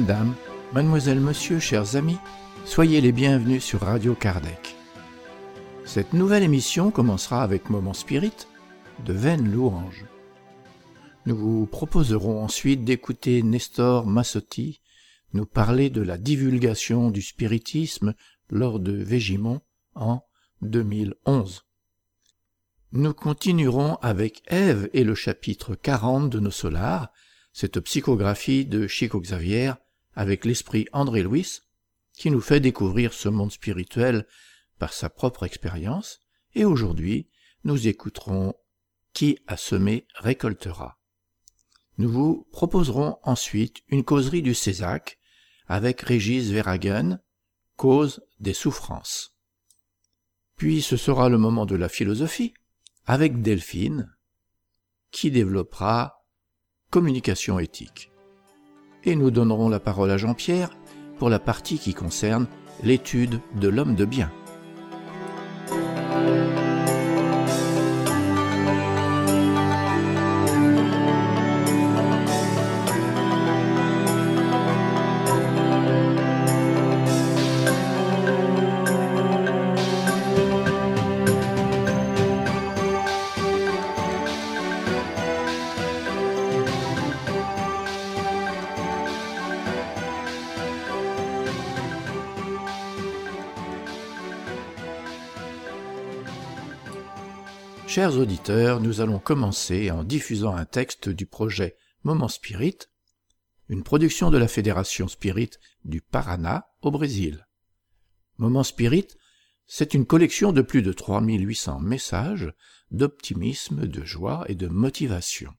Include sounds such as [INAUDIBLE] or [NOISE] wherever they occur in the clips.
Madame, Mademoiselle, Monsieur, chers amis, soyez les bienvenus sur Radio Kardec. Cette nouvelle émission commencera avec Moment Spirit de Vaine Louange. Nous vous proposerons ensuite d'écouter Nestor Massotti nous parler de la divulgation du spiritisme lors de Végimont en 2011. Nous continuerons avec Ève et le chapitre 40 de nos solars, cette psychographie de Chico Xavier avec l'esprit André Louis, qui nous fait découvrir ce monde spirituel par sa propre expérience, et aujourd'hui nous écouterons Qui a semé récoltera. Nous vous proposerons ensuite une causerie du Césac avec Régis Verhagen, Cause des souffrances. Puis ce sera le moment de la philosophie avec Delphine, qui développera communication éthique. Et nous donnerons la parole à Jean-Pierre pour la partie qui concerne l'étude de l'homme de bien. Nous allons commencer en diffusant un texte du projet Moment Spirit, une production de la Fédération Spirit du Paraná au Brésil. Moment Spirit, c'est une collection de plus de 3800 messages d'optimisme, de joie et de motivation.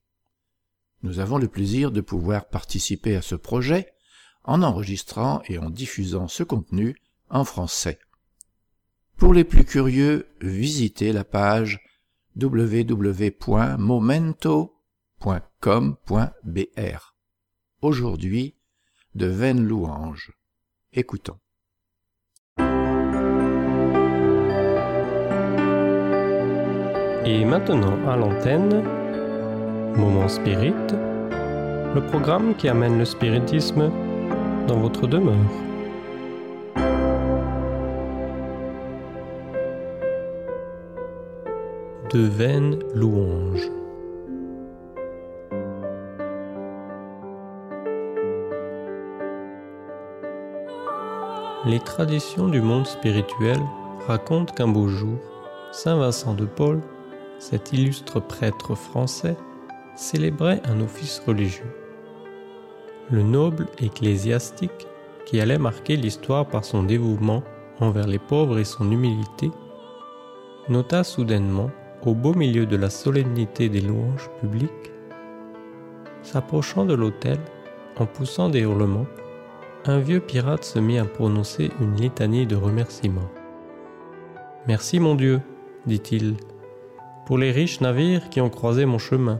Nous avons le plaisir de pouvoir participer à ce projet en enregistrant et en diffusant ce contenu en français. Pour les plus curieux, visitez la page www.momento.com.br. Aujourd'hui, de vaines louanges. Écoutons. Et maintenant à l'antenne, Moment Spirit, le programme qui amène le spiritisme dans votre demeure. De vaines louanges. Les traditions du monde spirituel racontent qu'un beau jour, Saint Vincent de Paul, cet illustre prêtre français, célébrait un office religieux. Le noble ecclésiastique, qui allait marquer l'histoire par son dévouement envers les pauvres et son humilité, nota soudainement au beau milieu de la solennité des louanges publiques, s'approchant de l'autel, en poussant des hurlements, un vieux pirate se mit à prononcer une litanie de remerciements. Merci mon Dieu, dit-il, pour les riches navires qui ont croisé mon chemin,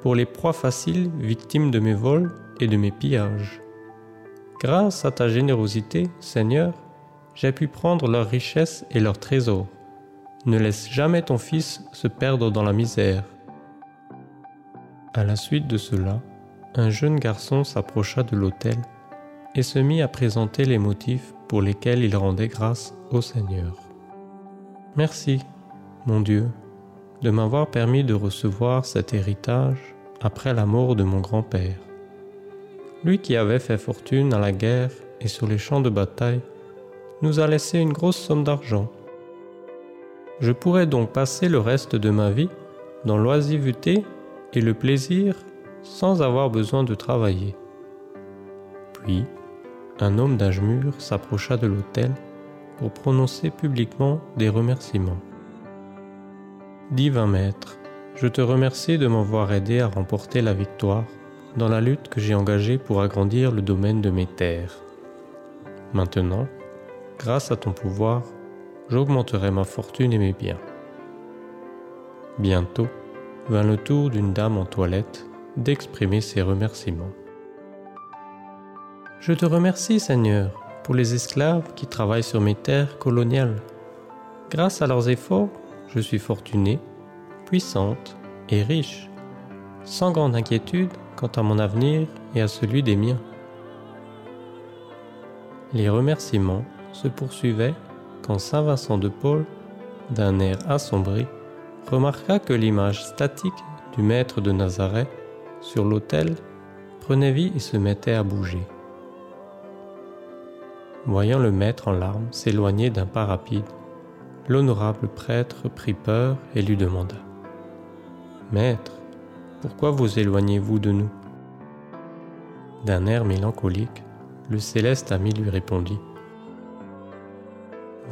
pour les proies faciles victimes de mes vols et de mes pillages. Grâce à ta générosité, Seigneur, j'ai pu prendre leurs richesses et leurs trésors. Ne laisse jamais ton fils se perdre dans la misère. À la suite de cela, un jeune garçon s'approcha de l'autel et se mit à présenter les motifs pour lesquels il rendait grâce au Seigneur. Merci, mon Dieu, de m'avoir permis de recevoir cet héritage après la mort de mon grand-père. Lui qui avait fait fortune à la guerre et sur les champs de bataille, nous a laissé une grosse somme d'argent je pourrais donc passer le reste de ma vie dans l'oisiveté et le plaisir sans avoir besoin de travailler. Puis, un homme d'âge mûr s'approcha de l'autel pour prononcer publiquement des remerciements. Divin Maître, je te remercie de m'avoir aidé à remporter la victoire dans la lutte que j'ai engagée pour agrandir le domaine de mes terres. Maintenant, grâce à ton pouvoir, j'augmenterai ma fortune et mes biens. Bientôt vint le tour d'une dame en toilette d'exprimer ses remerciements. Je te remercie, Seigneur, pour les esclaves qui travaillent sur mes terres coloniales. Grâce à leurs efforts, je suis fortunée, puissante et riche, sans grande inquiétude quant à mon avenir et à celui des miens. Les remerciements se poursuivaient quand Saint Vincent de Paul, d'un air assombri, remarqua que l'image statique du maître de Nazareth sur l'autel prenait vie et se mettait à bouger. Voyant le maître en larmes s'éloigner d'un pas rapide, l'honorable prêtre prit peur et lui demanda Maître, pourquoi vous éloignez-vous de nous? D'un air mélancolique, le céleste ami lui répondit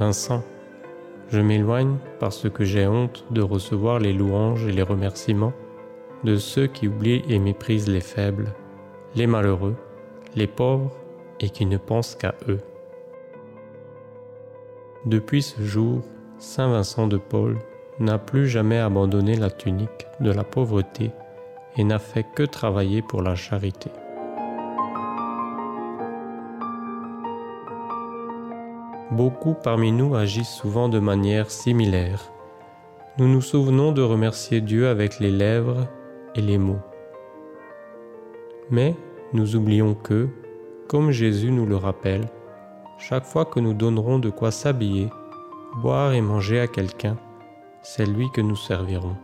Vincent, je m'éloigne parce que j'ai honte de recevoir les louanges et les remerciements de ceux qui oublient et méprisent les faibles, les malheureux, les pauvres et qui ne pensent qu'à eux. Depuis ce jour, Saint Vincent de Paul n'a plus jamais abandonné la tunique de la pauvreté et n'a fait que travailler pour la charité. Beaucoup parmi nous agissent souvent de manière similaire. Nous nous souvenons de remercier Dieu avec les lèvres et les mots. Mais nous oublions que, comme Jésus nous le rappelle, chaque fois que nous donnerons de quoi s'habiller, boire et manger à quelqu'un, c'est lui que nous servirons.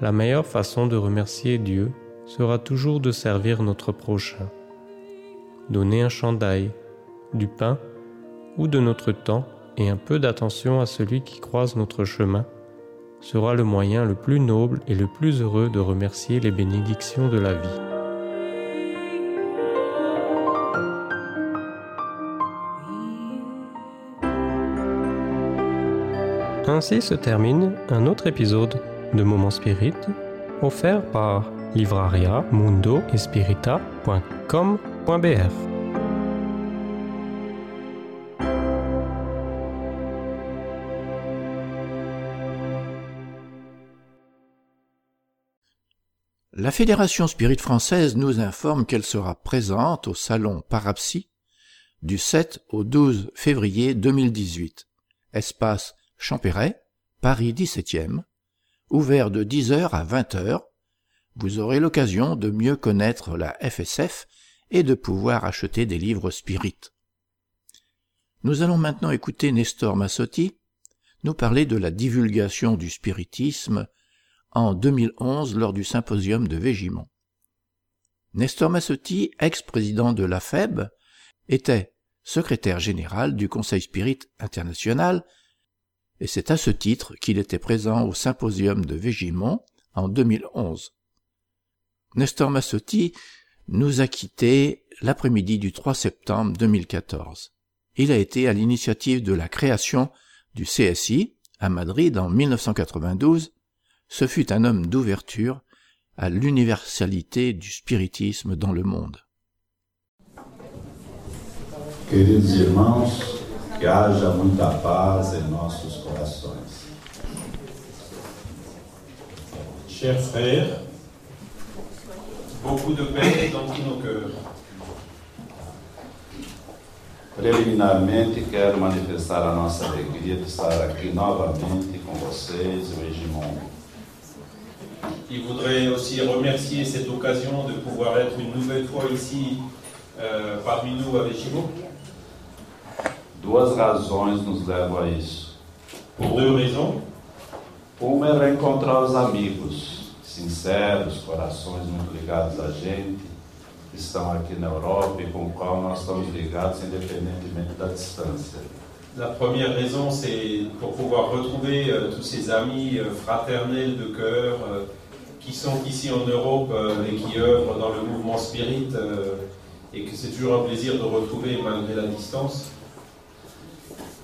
La meilleure façon de remercier Dieu sera toujours de servir notre prochain. Donner un chandail, du pain de notre temps et un peu d'attention à celui qui croise notre chemin sera le moyen le plus noble et le plus heureux de remercier les bénédictions de la vie. Ainsi se termine un autre épisode de Moment Spirit offert par livraria mundo La Fédération Spirit française nous informe qu'elle sera présente au salon Parapsy du 7 au 12 février 2018. Espace Champéret, Paris 17e, ouvert de 10h à 20h. Vous aurez l'occasion de mieux connaître la FSF et de pouvoir acheter des livres spirit. Nous allons maintenant écouter Nestor Massotti nous parler de la divulgation du spiritisme en 2011 lors du symposium de Végimont. Nestor Massotti, ex-président de la FEB, était secrétaire général du Conseil Spirit International et c'est à ce titre qu'il était présent au symposium de Végimont en 2011. Nestor Massotti nous a quittés l'après-midi du 3 septembre 2014. Il a été à l'initiative de la création du CSI à Madrid en 1992. Ce fut un homme d'ouverture à l'universalité du spiritisme dans le monde. que haja muita paz em nossos corações. Chers frères, beaucoup de paix dans tous nos cœurs. Preliminarmente, quero manifestar a nossa alegria de estar aqui novamente com vocês, o. Il voudrait aussi remercier cette occasion de pouvoir être une nouvelle fois ici euh, parmi nous à Végimont. Duas razões nos levam a isso. Pour deux raisons. Uma é reencontrar os amigos sinceros, corações muito ligados a gente, que estão aqui na Europa e com o qual nós estamos ligados independentemente da distância. La première raison, c'est pour pouvoir retrouver euh, tous ces amis euh, fraternels de cœur euh, qui sont ici en Europe euh, et qui œuvrent dans le mouvement spirit euh, et que c'est toujours un plaisir de retrouver malgré la distance.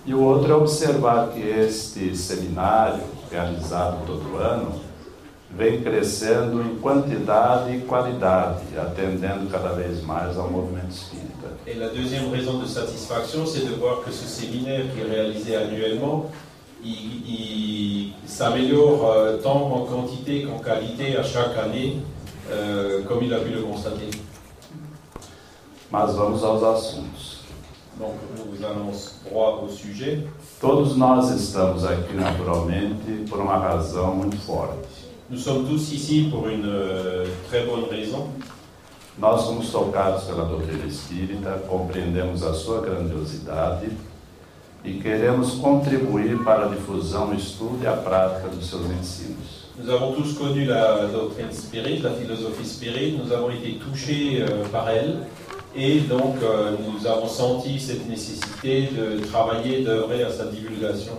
E o outro é observar que este seminário, realizado todo ano, vem crescendo em quantidade e qualidade, atendendo cada vez mais ao movimento espírita. Et la deuxième raison de satisfaction, c'est de voir que ce séminaire qui est réalisé annuellement, il, il s'améliore euh, tant en quantité qu'en qualité à chaque année, euh, comme il a pu le constater. Mas vamos aos assuntos. Donc, on vous annonce droit au sujet. Todos nós estamos aqui naturalmente por uma razão muito forte. Nous sommes tous ici pour une euh, très bonne raison. Nós somos tocados pela doutrina espírita, compreendemos a sua grandiosidade e queremos contribuir para a difusão, o estudo e a prática dos seus ensinos. Nous avons tous connu la doctrine spirit, la philosophie spirit, nous avons été touchés euh, par elle et donc euh, nous avons senti cette nécessité de travailler, d'œuvrer à sa divulgation.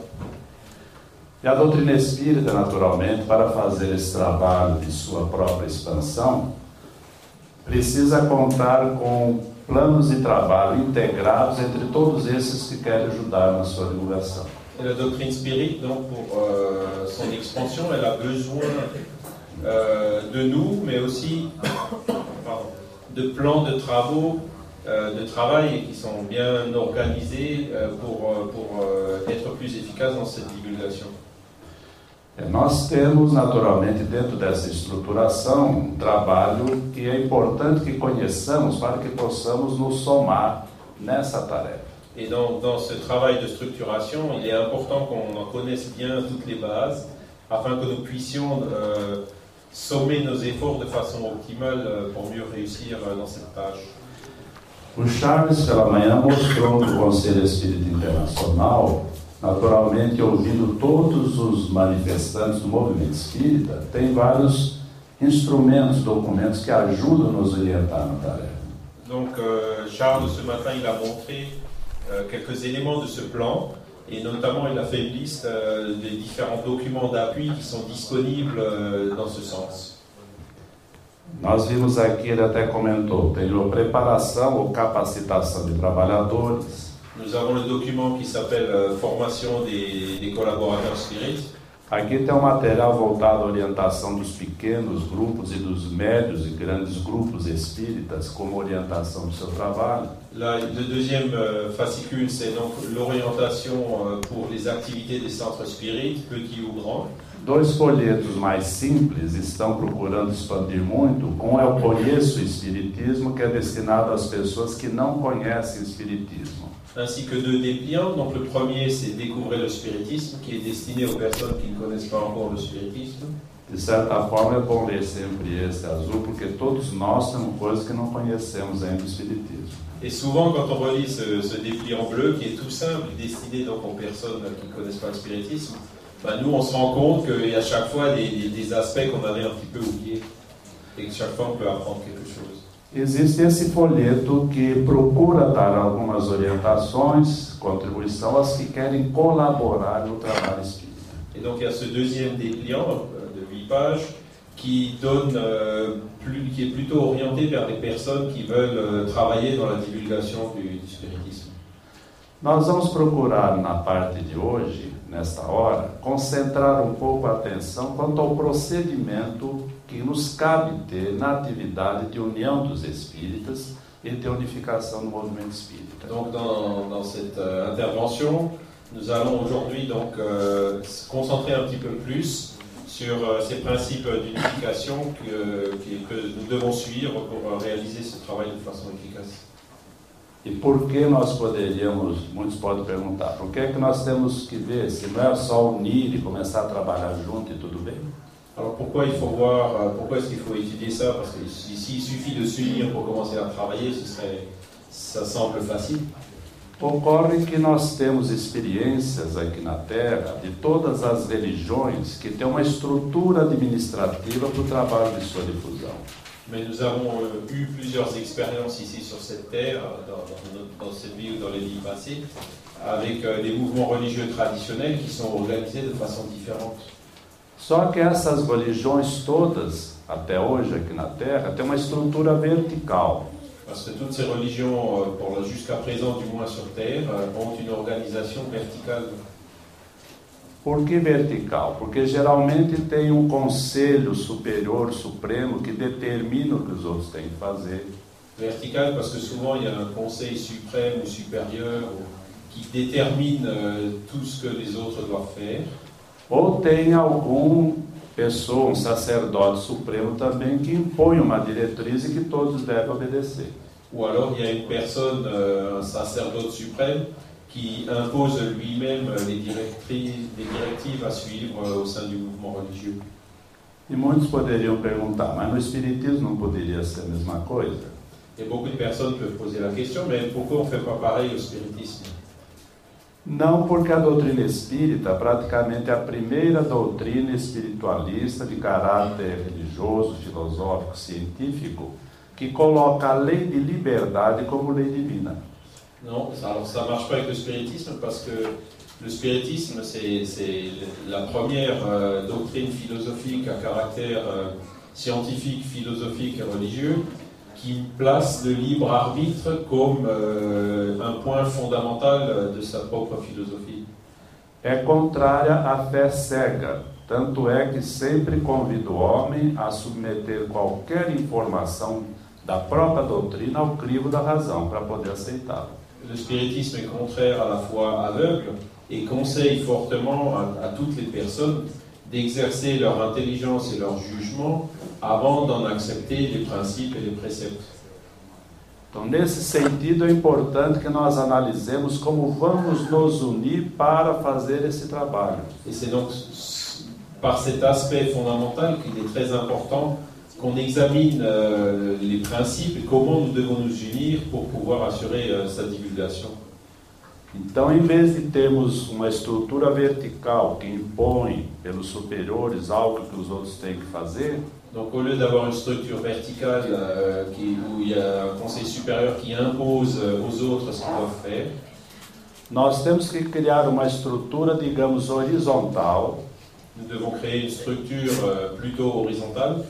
E a doutrina espírita, naturalmente, para fazer esse trabalho de sua própria expansão, precisa contar com planos de trabalho integrados entre todos esses que querem ajudar na sua divulgação. La doctrine spirit, donc pour euh, son expansion, elle a besoin euh, de nous, mais aussi pardon, de plans de travaux, euh, de travail qui sont bien organisés euh, pour, euh, pour euh, être plus efficaces dans cette divulgation. É, Nós temos, naturalmente, dentro dessa estruturação, um trabalho que é importante que conheçamos para que possamos nos somar nessa tarefa. Et dans, dans ce travail de structuration, il est important qu'on en connaisse bien toutes les bases afin que nous puissions euh, sommer nos efforts de façon optimale euh, pour mieux réussir euh, dans cette tâche. O Charles, pela manhã, mostrou que o Conselho Espírita Internacional, naturalmente ouvindo todos os manifestantes do movimento espírita, tem vários instrumentos, documentos que ajudam a nos orientar na tarefa. Donc euh, Charles, ce matin, il a montré euh, quelques éléments de ce plan et notamment il a fait une liste euh, des différents documents d'appui qui sont disponibles euh, dans ce sens. Nós vimos aqui, ele até comentou, tem a preparação ou capacitação de trabalhadores, Nous avons le document qui s'appelle euh, Formation des, des collaborateurs spirites. Aqui tem um material voltado à orientação dos pequenos grupos e dos médios e grandes grupos espíritas, como orientação do seu trabalho. Là, le deuxième euh, fascicule, c'est donc l'orientation euh, pour les activités des centres spirites, petits ou grands. Dois folhetos mais simples estão procurando expandir muito com Eu Conheço o Espiritismo, que é destinado às pessoas que não conhecem o Espiritismo. Ainsi que deux dépliants. Donc le premier, c'est Découvrir le spiritisme, qui est destiné aux personnes qui ne connaissent pas encore le spiritisme. De certa forma, é bom ler sempre esse azul, porque todos nós temos coisas que não conhecemos ainda do Espiritismo. Et souvent, quand on relit ce, ce dépliant bleu, qui est tout simple, destiné donc aux personnes qui ne connaissent pas le spiritisme, ben, nous, on se rend compte qu'il y a chaque fois des, des- des aspects qu'on avait un petit peu oubliés. Et que chaque fois, on peut apprendre quelque chose. Existe esse folheto que procura dar algumas orientações, contribuição às que querem colaborar no trabalho espírita. Et donc, il y a ce deuxième dépliant euh, de 8 pages qui, donne, euh, plus, qui est plutôt orienté vers des personnes qui veulent euh, travailler dans la divulgation du, du spiritisme. Nós vamos procurar na parte de hoje, nesta hora, concentrar um pouco a atenção quanto ao procedimento que nos cabe ter na atividade de união dos espíritas e de unificação do movimento espírita. Donc, dans, cette euh, intervention, nous allons aujourd'hui donc euh, se concentrer un petit peu plus sur euh, ces principes d'unification que, que- que nous devons suivre pour euh, réaliser ce travail de façon efficace. E por que nós poderíamos, muitos podem perguntar, por que é que nós temos que ver se não é só unir e começar a trabalhar junto e tudo bem? Alors pourquoi il faut voir, euh, pourquoi est-ce qu'il faut étudier ça Parce que si- s'il suffit de s'unir pour commencer à travailler, ce serait, ça semble facile. Ocorre que nós temos experiências aqui na Terra de todas as religiões que têm uma estrutura administrativa para o trabalho de sua difusão. Mais nous avons euh, eu plusieurs expériences ici sur cette terre, dans, dans notre- dans cette vie ou dans les vies passées, avec euh, des mouvements religieux traditionnels qui sont organisés de façon différente. Só que essas religiões todas, até hoje aqui na Terra, têm uma estrutura vertical. Parce que toutes ces religions, euh, jusqu'à présent du moins sur Terre, euh, ont une organisation verticale. Por que vertical? Porque geralmente tem um conselho superior, supremo, que determina o que os outros têm que fazer. Verticale parce que souvent il y a un conseil suprême ou supérieur ou- qui détermine euh, tout ce que les autres doivent faire. Ou tem algum pessoa, um sacerdote supremo também, que impõe uma diretriz e que todos devem obedecer. Ou alors il y a une personne, euh, un sacerdote suprême, qui impose lui-même euh, les directives, à suivre au sein du mouvement religieux. E muitos poderiam perguntar, mas no Espiritismo não poderia ser a mesma coisa? Et beaucoup de personnes peuvent poser la question, mais pourquoi on ne fait pas pareil au spiritisme Não, porque a doutrina espírita praticamente é a primeira doutrina espiritualista de caráter religioso, filosófico, científico, que coloca a lei de liberdade como lei divina. Non, alors ça ne marche pas avec le spiritisme parce que le spiritisme, c'est la première euh, doctrine philosophique à caractère euh, scientifique, philosophique et religieux qui place le libre arbitre comme euh, un point fondamental de sa propre philosophie. É contrária à fé cega, tanto é que sempre convida o homem a submeter qualquer informação da própria doutrina ao crivo da razão para poder aceitá-la. Le spiritisme est contraire à la foi aveugle et conseille fortement à, à toutes les personnes d'exercer leur intelligence et leur jugement avant d'en accepter les principes et les préceptes. Então, nesse sentido, é importante que nós analisemos como vamos nos unir para fazer esse trabalho. Et c'est donc par cet aspect fondamental qu'il est très important qu'on examine euh, les principes et comment nous devons nous unir pour pouvoir assurer euh, sa divulgation. Então, em vez de termos uma estrutura vertical que impõe pelos superiores algo que os outros têm que fazer, Donc au lieu d'avoir une structure verticale euh, qui- où il y a un conseil supérieur qui impose euh, aux autres ce qu'ils doivent faire, nós temos que criar uma estrutura, digamos, horizontal, nous devons créer une structure euh, plutôt horizontale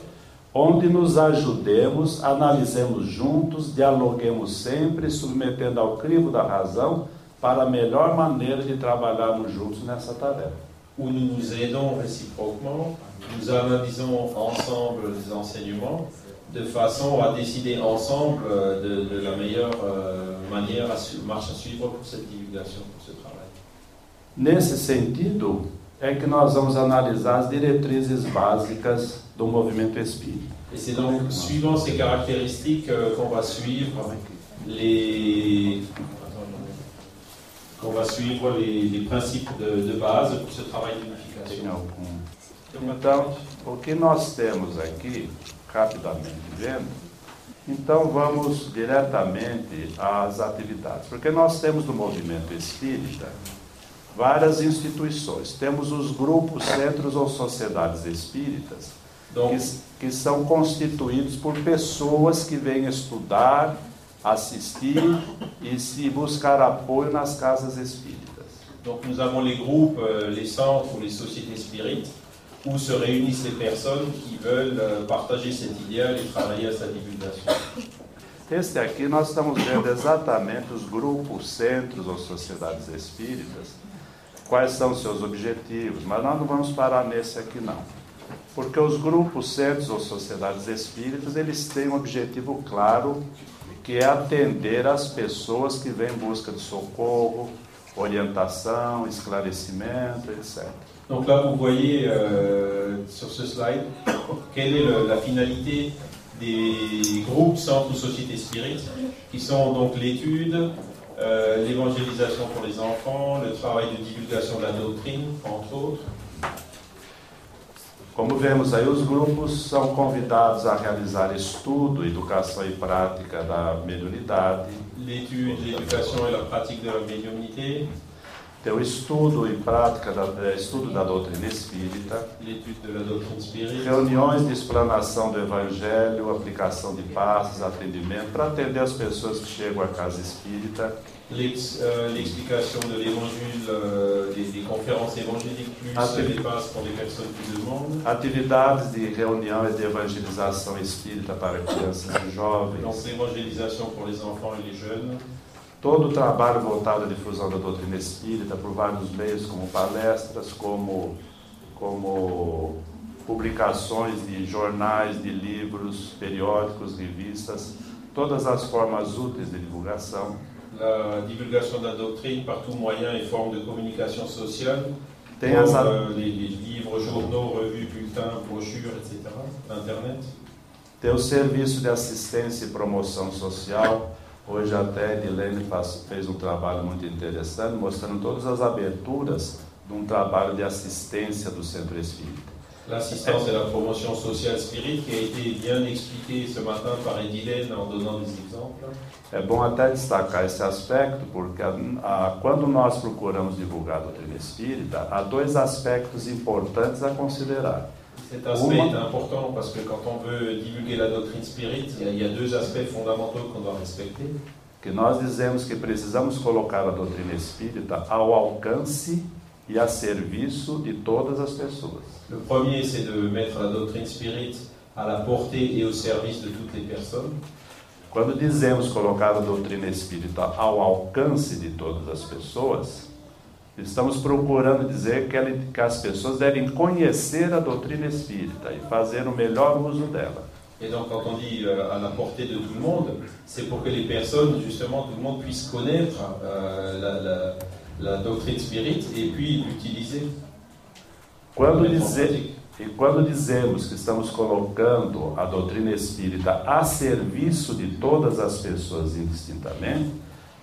onde nos ajudemos, analisemos juntos, dialoguemos sempre, submetendo ao crivo da razão para a melhor maneira de trabalharmos juntos nessa tarefa. où nous nous aidons réciproquement, nous analysons ensemble les enseignements de façon à décider ensemble euh, de, de la meilleure euh, manière, à marche à suivre pour cette divulgation, pour ce travail. Nesse sentido, é que nós vamos analisar as diretrizes básicas do movimento espírita. Et c'est donc suivant ces caractéristiques euh, qu'on va suivre les qu'on va suivre les, les principes de, de base pour ce travail d'unification. Então, o que nós temos aqui, rapidamente vendo, então vamos diretamente às atividades, porque nós temos no movimento espírita várias instituições. Temos os grupos, centros ou sociedades espíritas, que, que são constituídos por pessoas que vêm estudar, assistir e se buscar apoio nas casas espíritas. Donc nous avons les groupes, euh, les centres ou les sociétés spirites où se réunissent les personnes qui veulent euh, partager cet idéal et travailler à sa divulgation. Este aqui nós estamos vendo exatamente os grupos, centros ou sociedades espíritas, quais são seus objetivos, mas nós não vamos parar nesse aqui não. Porque os grupos, centros ou sociedades espíritas, eles têm um objetivo claro, que é atender as pessoas que vêm em busca de socorro, orientação, esclarecimento, etc. Donc là, vous voyez euh, sur ce slide quelle est le- la finalité des groupes, centres ou sociétés spirites, qui sont donc l'étude, euh, l'évangélisation pour les enfants, le travail de divulgation de la doctrine, entre autres. Como vemos aí, os grupos são convidados a realizar estudo, educação e prática da mediunidade, L'étude, l'éducation et la pratique de la médiumnité, Tem o estudo e prática da, é, estudo da doutrina espírita, l'étude de la doctrine spirite, reuniões de explanação do evangelho, aplicação de passos, atendimento, para atender as pessoas que chegam à casa espírita, l'explication de l'évangile, euh, des, des conférences évangéliques, plus Ah, c'est- les passes pour les personnes qui demandent. atividades de reunião e de evangelização espírita para crianças e Donc jovens, l'évangélisation pour les enfants et les jeunes. todo o trabalho voltado à difusão da doutrina espírita por vários meios, como palestras, como, como publicações de jornais, de livros, periódicos, revistas, todas as formas úteis de divulgação. La divulgation de la doctrine par tout moyen et forme de communication sociale, Tem comme, as, a- euh, les, les livres, journaux, revues, bulletins, brochures, etc. Internet. tem o serviço de assistência e promoção social. Hoje até a Edilene faz- fez um trabalho muito interessante, mostrando todas as aberturas de um trabalho de assistência do Centro Espírita. L'assistance la promotion sociale spirit qui a été bien expliquée ce matin par Edilene en donnant des exemples. É bom até destacar esse aspecto, porque ah, quando nós procuramos divulgar a doutrina espírita, há dois aspectos importantes a considerar. Cet aspect est important parce que quand on veut divulguer la doctrine spirit, il y a, il y a deux aspects fondamentaux qu'on doit respecter. Que nós dizemos que precisamos colocar a doutrina espírita ao alcance e a serviço de todas as pessoas. Le premier, c'est de mettre la doctrine spirit à la portée et au service de toutes les personnes. Quando dizemos colocar a doutrina espírita ao alcance de todas as pessoas, estamos procurando dizer que, as pessoas devem conhecer a doutrina espírita e fazer o melhor uso dela. Et donc, quand on dit euh, à la portée de tout le monde, c'est pour que les personnes, justement, tout le monde puisse connaître euh, la, la- la doctrine spirit et puis l'utiliser. Quando, dizer, e quando dizemos que estamos colocando a doutrina espírita a serviço de todas as pessoas indistintamente,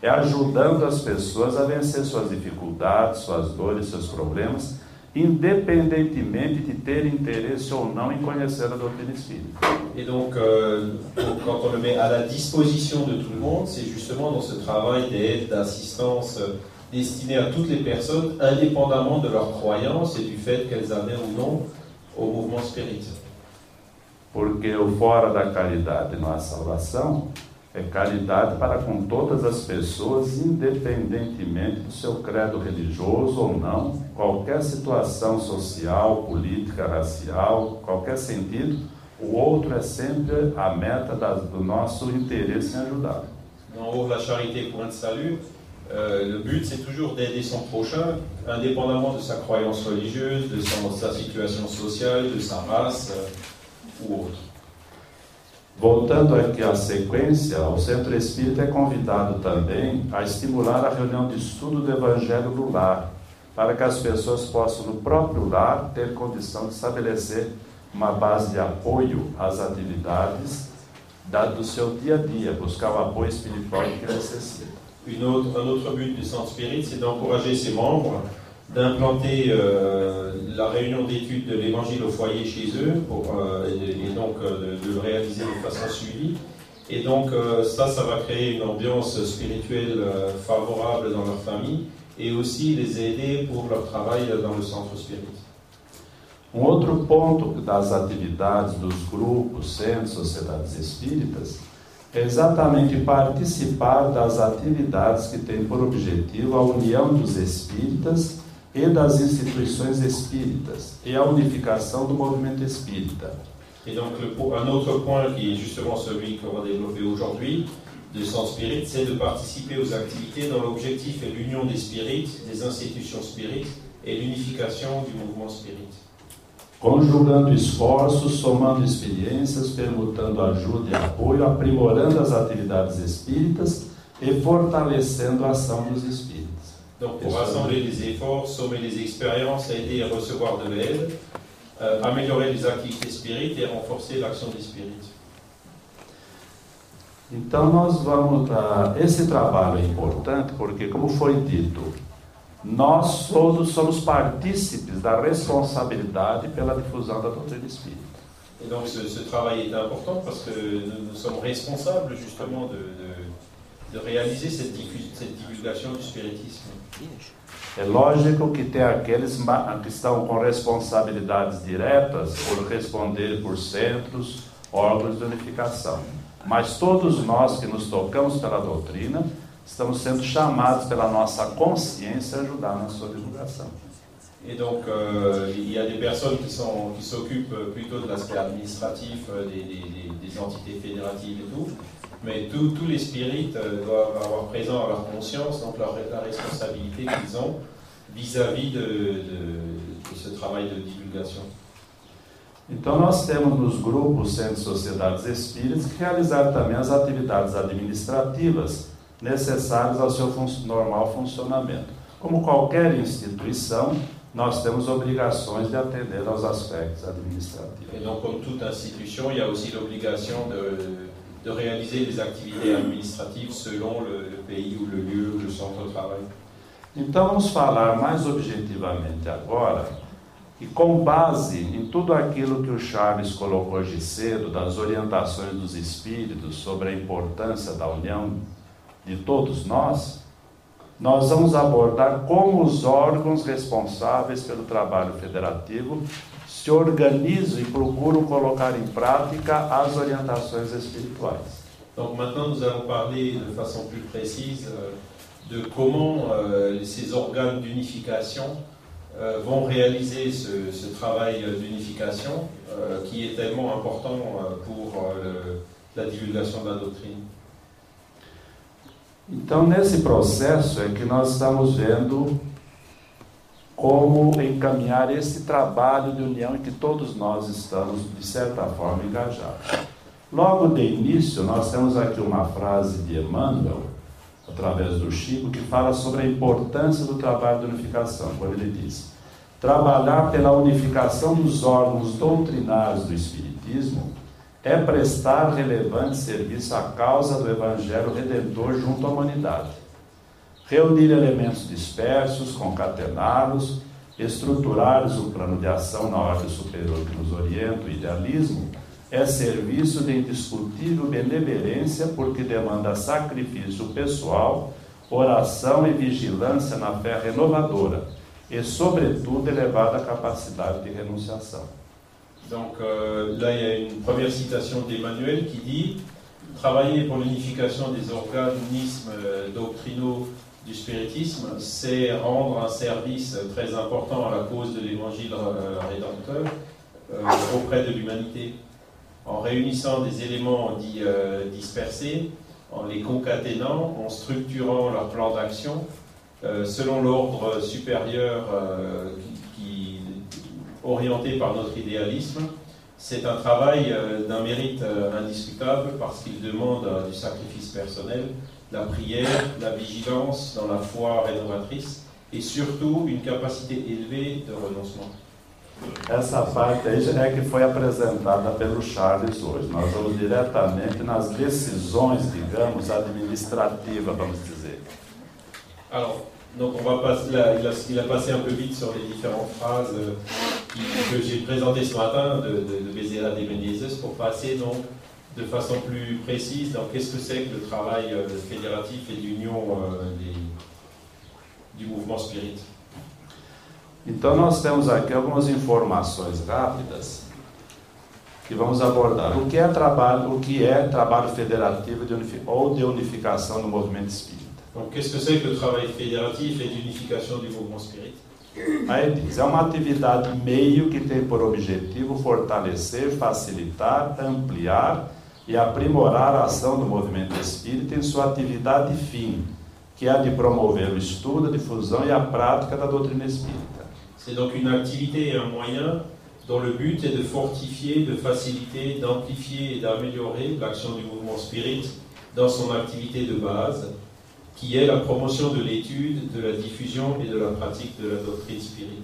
é ajudando as pessoas a vencer suas dificuldades, suas dores, seus problemas, independentemente de ter interesse ou não em conhecer a doutrina espírita. Et donc, euh, donc, quand on le met à la disposition de tout le monde, c'est justement dans ce travail d'aide, d'assistance euh, destiné à toutes les personnes, indépendamment de leurs croyances et du fait qu'elles adhèrent ou non au mouvement spirit. Porque o fora da caridade não há salvação é caridade para com todas as pessoas, independentemente do seu credo religioso ou não, qualquer situação social, política, racial, qualquer sentido, o outro é sempre a meta do nosso interesse em ajudar. Dans Haut la charité, point de salut, euh, le but c'est toujours d'aider son prochain, indépendamment de sa croyance religieuse, de son- sa situation sociale, de sa race euh, ou autre. Voltando aqui à sequência, o Centro Espírita é convidado também a estimular a reunião de estudo do Evangelho no lar, para que as pessoas possam, no próprio lar, ter condição de estabelecer uma base de apoio às atividades da- do seu dia a dia, buscar o apoio espiritual que necessita. Une autre- un autre but du Centre Spirit, c'est d'encourager ses membres d'implanter euh, la réunion d'études de l'Évangile au foyer chez eux, pour, euh, et, donc euh, de le réaliser de façon suivie. Et donc euh, ça, ça va créer une ambiance spirituelle euh, favorable dans leur famille et aussi les aider pour leur travail dans le Centre Spirit. Um outro ponto das atividades dos grupos, centros, sociedades espíritas é exatamente participar das atividades que têm por objetivo a união dos espíritas e das instituições espíritas e a unificação do movimento espírita. Et donc le po- un autre point qui est justement celui qu'on va développer aujourd'hui de Centre Spirit, c'est de participer aux activités dont l'objectif est l'union des spirites, des institutions spirites et l'unification du mouvement spirit. Conjugando esforços, somando experiências, permutando ajuda e apoio, aprimorando as atividades espíritas e fortalecendo a ação dos espíritos. Donc pour rassembler les efforts, sommer les expériences, aider et recevoir de l'aide, euh, améliorer les activités spirites et renforcer l'action des spirites. Então nós vamos. ah, esse trabalho é importante porque, como foi dito, nós todos somos partícipes da responsabilidade pela difusão da doutrina espírita. Et donc ce, ce travail est important parce que nous, nous sommes responsables justement de, de- de réaliser cette, diffu- cette divulgation du spiritisme. É lógico que tem aqueles que estão com responsabilidades diretas por responder por centros, órgãos de unificação. Mas todos nós que nos tocamos pela doutrina, estamos sendo chamados pela nossa consciência a ajudar na sua divulgação. Et donc, euh, il y a des personnes qui sont- qui s'occupent plutôt de l'aspect administratif euh, des, des- des- entités fédératives et tout, mais tous les spirites euh, doivent avoir présent à leur conscience donc leur- la responsabilité qu'ils ont vis-à-vis de, de- de ce travail de divulgation. Então, nós temos nos grupos, centros, sociedades espíritas que realizar também as atividades administrativas necessárias ao seu fun normal funcionamento. Como qualquer instituição, nós temos obrigações de atender aos aspectos administrativos. Et donc, comme toute institution, il y a aussi l'obligation de, de réaliser les activités administratives selon le, le pays ou le lieu ou le centre de travail. Então, vamos falar mais objetivamente agora E com base em tudo aquilo que o Charles colocou hoje cedo, das orientações dos espíritos sobre a importância da união de todos nós, nós vamos abordar como os órgãos responsáveis pelo trabalho federativo se organizam e procuram colocar em prática as orientações espirituais. Donc maintenant, nous allons parler de façon plus précise euh, de comment euh, ces organes d'unification euh, vont réaliser ce, ce travail d'unification euh, qui est tellement important euh, pour euh, la divulgation de la doctrine. Então, nesse processo é que nós estamos vendo como encaminhar esse trabalho de união em que todos nós estamos, de certa forma, engajados. Logo de início, nós temos aqui uma frase de Emmanuel, através do Chico, que fala sobre a importância do trabalho de unificação, quando ele diz: trabalhar pela unificação dos órgãos doutrinários do Espiritismo é prestar relevante serviço à causa do Evangelho Redentor junto à humanidade. Reunir elementos dispersos, concatená-los, estruturar-lhes plano de ação na ordem superior que nos orienta, o idealismo, é serviço de indiscutível benevolência porque demanda sacrifício pessoal, oração e vigilância na fé renovadora e, sobretudo, elevada capacidade de renunciação. Donc euh, là, il y a une première citation d'Emmanuel qui dit Travailler pour l'unification des organismes euh, doctrinaux du spiritisme, c'est rendre un service très important à la cause de l'évangile euh, rédempteur auprès de l'humanité, en réunissant des éléments dits dispersés, en les concaténant, en structurant leur plan d'action selon l'ordre supérieur qui- orienté par notre idéalisme. C'est un travail euh, d'un mérite euh, indiscutable parce qu'il demande euh, du sacrifice personnel, la prière, la vigilance dans la foi rénovatrice et surtout une capacité élevée de renoncement. Essa parte aí é que foi apresentada pelo Charles hoje. Nós vamos diretamente nas decisões, digamos, administrativas, vamos dizer. Alors, donc on va passer, il, a, il a passé un peu vite sur les différentes phrases euh, que j'ai présentées ce matin de, de, de Bezerra de Menezes pour passer donc de façon plus précise dans qu'est-ce que c'est que le travail euh, fédératif et d'union euh, du mouvement spirit? Então nós temos aqui algumas informações rápidas que vamos abordar. O que é trabalho, o que é trabalho federativo de ou de unificação no movimento espírita? Donc qu'est-ce que c'est que le travail fédératif et d'unification du mouvement spirit? Aí diz, é uma atividade meio que tem por objetivo fortalecer, facilitar, ampliar e aprimorar a ação do movimento espírita em sua atividade fim, que é a de promover o estudo, a difusão e a prática da doutrina espírita. C'est donc une activité et un moyen dont le but est de fortifier, de faciliter, d'amplifier et d'améliorer l'action du mouvement spirit dans son activité de base, qui est la promotion de l'étude, de la diffusion et de la pratique de la doctrine spirit.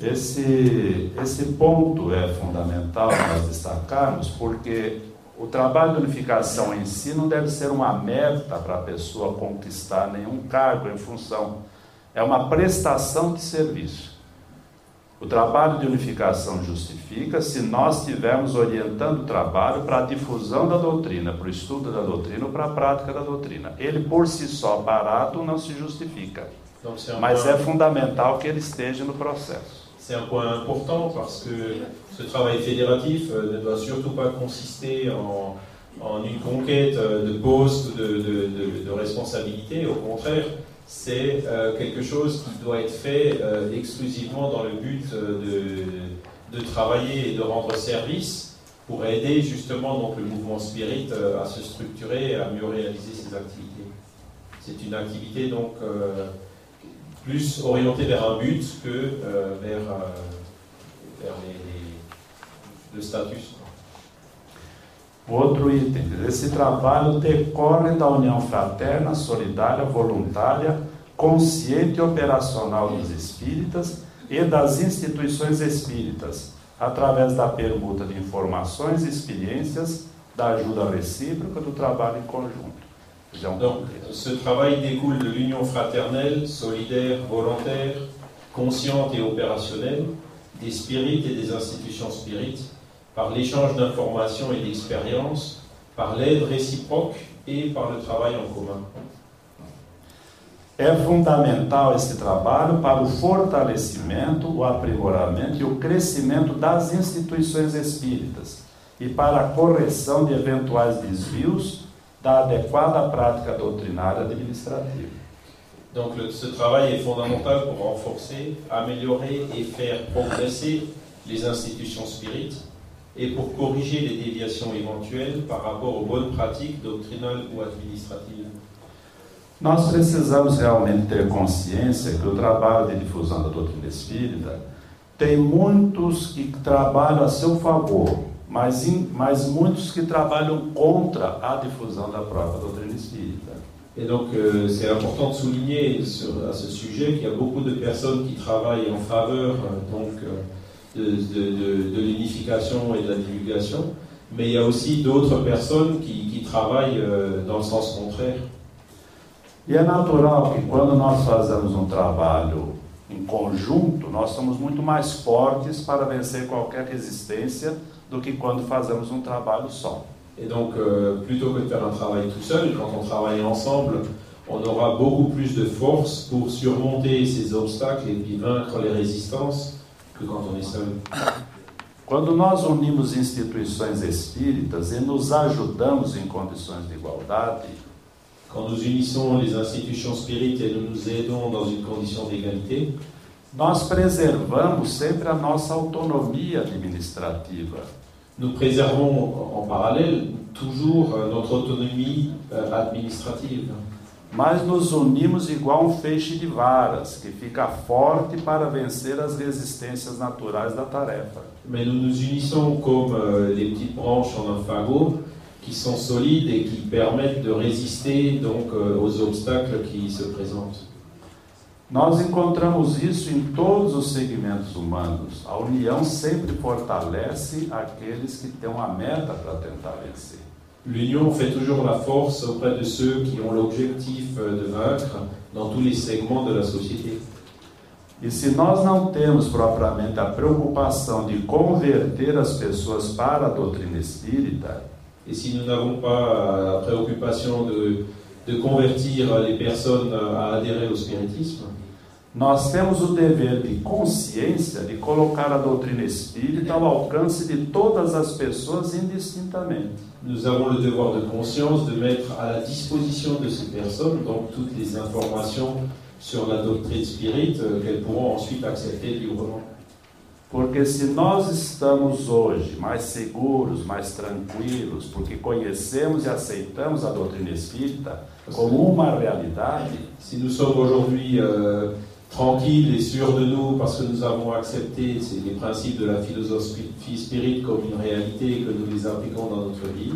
Esse, esse ponto é fundamental nós destacarmos, porque o trabalho de unificação em si não deve ser uma meta para a pessoa conquistar nenhum cargo em função. É uma prestação de serviço. O trabalho de unificação justifica se nós estivermos orientando o trabalho para a difusão da doutrina, para o estudo da doutrina ou para a prática da doutrina. Ele por si só parado não se justifica, Donc c'est un, mas point- é fundamental que ele esteja no processo. c'est un point important parce que ce travail fédératif euh, ne doit surtout pas consister en, en une conquête euh, de postes, de, de, de, de responsabilités. Au contraire, c'est euh, quelque chose qui doit être fait euh, exclusivement dans le but euh, de, de travailler et de rendre service pour aider justement donc, le mouvement spirit à se structurer et à mieux réaliser ses activités. C'est une activité donc plus orientée vers un but que vers, vers les- le status. Outro item, esse trabalho decorre da união fraterna, solidária, voluntária, consciente e operacional dos espíritas e das instituições espíritas, através da permuta de informações e experiências, da ajuda recíproca, do trabalho em conjunto. Donc, ce travail découle de l'union fraternelle, solidaire, volontaire, consciente et opérationnelle des spirites et des institutions spirites par l'échange d'informations et d'expériences, par l'aide réciproque et par le travail en commun. É fundamental esse trabalho para o fortalecimento, o aprimoramento e o crescimento das instituições espíritas e para a correção de eventuais desvios da adequada prática doutrinária administrativa. Donc le- ce travail est fondamental pour renforcer, améliorer et faire progresser les institutions spirites et pour corriger les déviations éventuelles par rapport aux bonnes pratiques doctrinales ou administratives. Nós precisamos realmente ter consciência que o trabalho de difusão da doutrina espírita tem muitos que trabalham a seu favor, mas, mas muitos que trabalham contra a difusão da própria doutrina espírita. Et donc euh, c'est important de souligner sur- à ce sujet qu'il y a beaucoup de personnes qui travaillent en faveur euh, donc, euh, de, de- de- l'unification et de la divulgation, mais il y a aussi d'autres personnes qui, qui travaillent euh, dans le sens contraire. Natural que quando nós fazemos um trabalho em conjunto, nós somos muito mais fortes para vencer qualquer resistência do que quando fazemos um trabalho só. Et donc, euh, plutôt que de faire un travail tout seul, quand on travaille ensemble, on aura beaucoup plus de force pour surmonter ces obstacles et puis vaincre les résistances que. Quando nós unimos instituições espíritas e nos ajudamos em condições de igualdade, Quand nous unissons les institutions spirites et nous nous aidons dans une condition d'égalité, nós preservamos sempre a nossa autonomia administrativa. nous préservons en parallèle toujours euh, notre autonomie euh, administrative. Mas nos unimos igual um feixe de varas, que fica forte para vencer as resistências naturais da tarefa. Mais nous nous unissons comme euh, les petites branches en un fagot qui sont solides et qui permettent de résister donc euh, aux obstacles qui se présentent. Nós encontramos isso em todos os segmentos humanos. A união sempre fortalece aqueles que têm uma meta para tentar vencer. L'union fait toujours la force auprès de ceux qui ont l'objectif euh, de vaincre dans tous les segments de la société. E se nós não temos propriamente a preocupação de converter as pessoas para a doutrina espírita, Et si nous n'avons pas la préoccupation de, de convertir les personnes à adhérer au spiritisme, nós temos o dever de consciência de colocar a doutrina espírita ao alcance de todas as pessoas indistintamente. nous avons le devoir de conscience de mettre à la disposition de ces personnes donc toutes les informations sur la doctrine spirit euh, qu'elles pourront ensuite accepter librement. Porque se nós estamos hoje mais seguros, mais tranquilos, porque conhecemos e aceitamos a doutrina espírita como uma realidade, Si nous sommes aujourd'hui tranquilles et sûrs de nous parce que nous avons accepté les principes de la philosophie spirit comme une réalité et que nous les appliquons dans notre vie,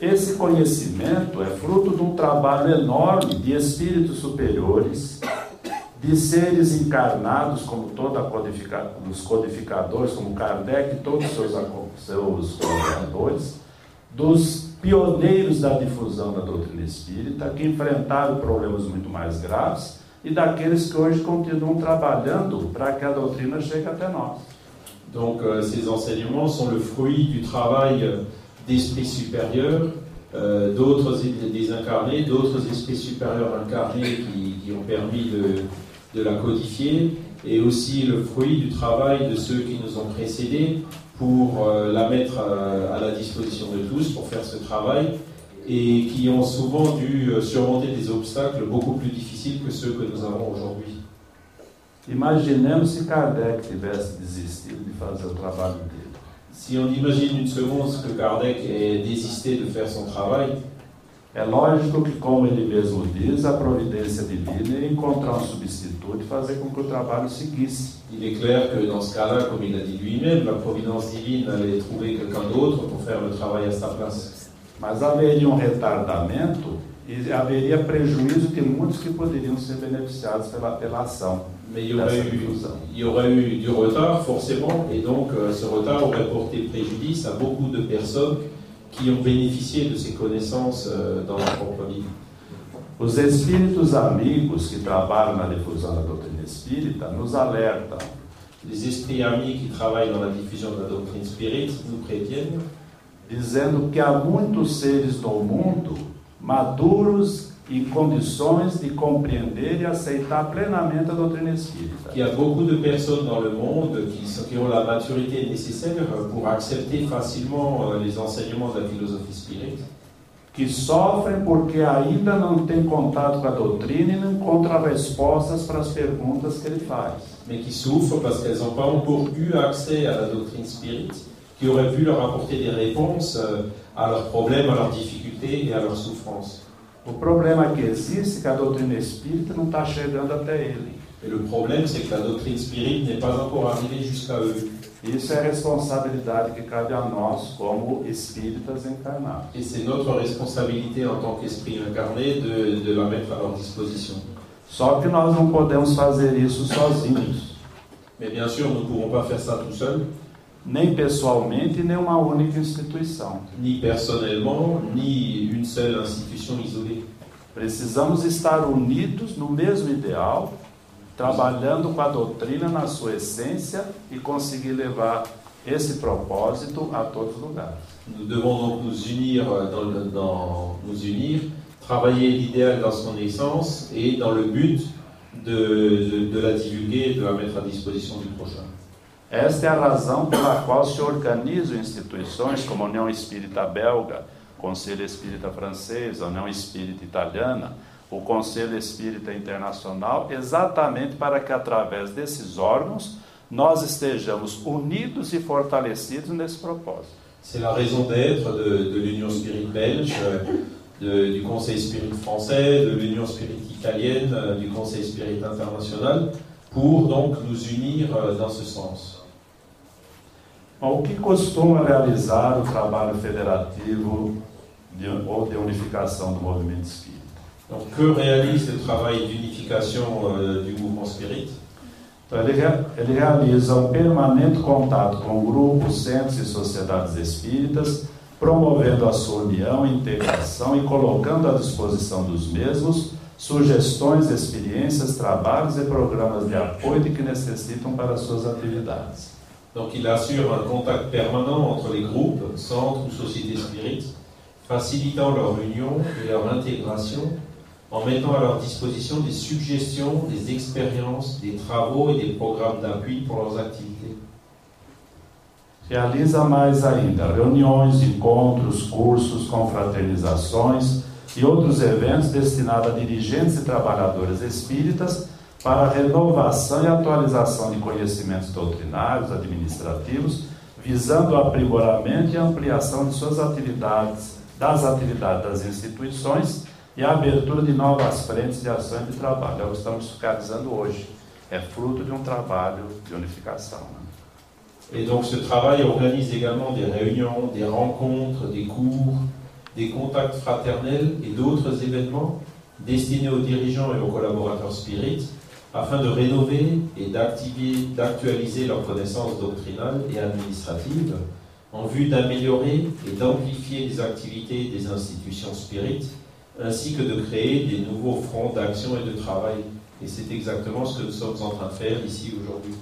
esse conhecimento é fruto de um trabalho enorme de espíritos superiores, de seres encarnados, como toda codifica, os codificadores, como Kardec e todos os seus, seus colaboradores, dos pioneiros da difusão da doutrina espírita, que enfrentaram problemas muito mais graves, e daqueles que hoje continuam trabalhando para que a doutrina chegue até nós. Donc euh, ces enseignements sont le fruit du travail d'esprits supérieurs, euh, d'autres é- des incarnés, d'autres esprits supérieurs incarnés qui, ont permis de, la codifier, et aussi le fruit du travail de ceux qui nous ont précédés pour euh, la mettre à la disposition de tous pour faire ce travail, et qui ont souvent dû euh, surmonter des obstacles beaucoup plus difficiles que ceux que nous avons aujourd'hui. Imaginemos se Kardec tivesse desistido de fazer o trabalho dele. Si on imagine une seconde que Kardec ait désisté de faire son travail, É lógico que, como ele mesmo diz, a providência divina é encontrar um substituto e fazer com que o trabalho seguisse. il est clair que dans ce cas-là, comme il a dit lui-même, la providence divine allait trouver quelqu'un d'autre pour faire le travail à sa place. Mas haveria um retardamento e haveria prejuízo de muitos que poderiam ser beneficiados pela, pela ação. Mais il y aurait eu, il y aurait eu du retard, forcément, et donc euh, ce retard aurait porté préjudice à beaucoup de personnes qui ont bénéficié de ces connaissances euh, dans leur propre vie. Os espíritos amigos que trabalham na difusão da doutrina espírita nos alertam Les esprits amis qui travaillent dans la diffusion de la doctrine spirit nous préviennent dizendo que há muitos seres no mundo maduros em condições de compreender e aceitar plenamente a doutrina espírita. qu'il y a beaucoup de personnes dans le monde qui, sont- qui ont la maturité nécessaire pour accepter facilement euh, les enseignements de la philosophie Que sofrem porque ainda não têm contato com a doutrina e não encontram respostas para as perguntas que ele faz. souffrent parce qu'elles n'ont pas encore eu accès à la doctrine spirit, qui aurait pu leur apporter des réponses euh, à leurs problèmes, à leurs difficultés et à leurs souffrances. O problema que existe é que a doutrina espírita não está chegando até ele. Et le problème, c'est que la doctrine spirit n'est pas encore arrivée jusqu'à eux. Isso é a responsabilidade que cabe a nós como espíritas encarnados. Et c'est notre responsabilité en tant qu'esprit incarné de, de la mettre à leur disposition. Só que nós não podemos fazer isso sozinhos, Mais bien sûr, nous ne pourrons pas faire ça tout seuls, nem pessoalmente, nem uma única instituição. ni personnellement, ni une seule institution isolée. Precisamos estar unidos no mesmo ideal, trabalhando com a doutrina na sua essência e conseguir levar esse propósito a todos os lugares. Nous devons donc nous unir, euh, dans le- dans- nous unir, travailler l'idéal dans son essence et dans le but de, de- de la divulguer et de la mettre à disposition du prochain. Esta é a razão pela qual se organizam instituições como a União Espírita Belga, Conselho Espírita Francês, a União Espírita Italiana, o Conselho Espírita Internacional, exatamente para que através desses órgãos nós estejamos unidos e fortalecidos nesse propósito. C'est la raison d'être de, de l'Union Spirit belge, de- du Conseil Spirit français, Spirit italienne, euh, du Conseil Spirit international, pour donc nous unir euh, ce sens. O que costuma realizar o trabalho federativo de, ou de unificação do movimento espírita? Donc que réalise le travail d'unification euh, du mouvement spirit Então, ele, ele realiza um permanente contato com grupos, centros e sociedades espíritas, promovendo a sua união integração e colocando à disposição dos mesmos sugestões, experiências, trabalhos e programas de apoio de que necessitam para suas atividades. Donc il assure un contact permanent entre les groupes, centres ou sociétés spirites, facilitant leur union et leur intégration en mettant à leur disposition des suggestions, des expériences, des travaux et des programmes d'appui pour leurs activités. Realiza mais ainda reuniões, encontros, cursos, confraternizações e outros eventos destinados a dirigentes e trabalhadores espíritas para a renovação e atualização de conhecimentos doutrinários, administrativos, visando o aprimoramento e ampliação de suas atividades, das atividades das instituições e a abertura de novas frentes de ação e de trabalho. É o que estamos realizando hoje. É fruto de um trabalho de unificação. né? Et donc ce travail organise également des réunions, des rencontres, des cours, des contacts fraternels et d'autres événements destinés aux dirigeants et aux collaborateurs spirites afin de rénover et d'actualiser leurs connaissances doctrinales et administratives en vue d'améliorer et d'amplifier les activités des institutions spirites ainsi que de créer des nouveaux fronts d'action et de travail. Et c'est exactement ce que nous sommes en train de faire ici aujourd'hui.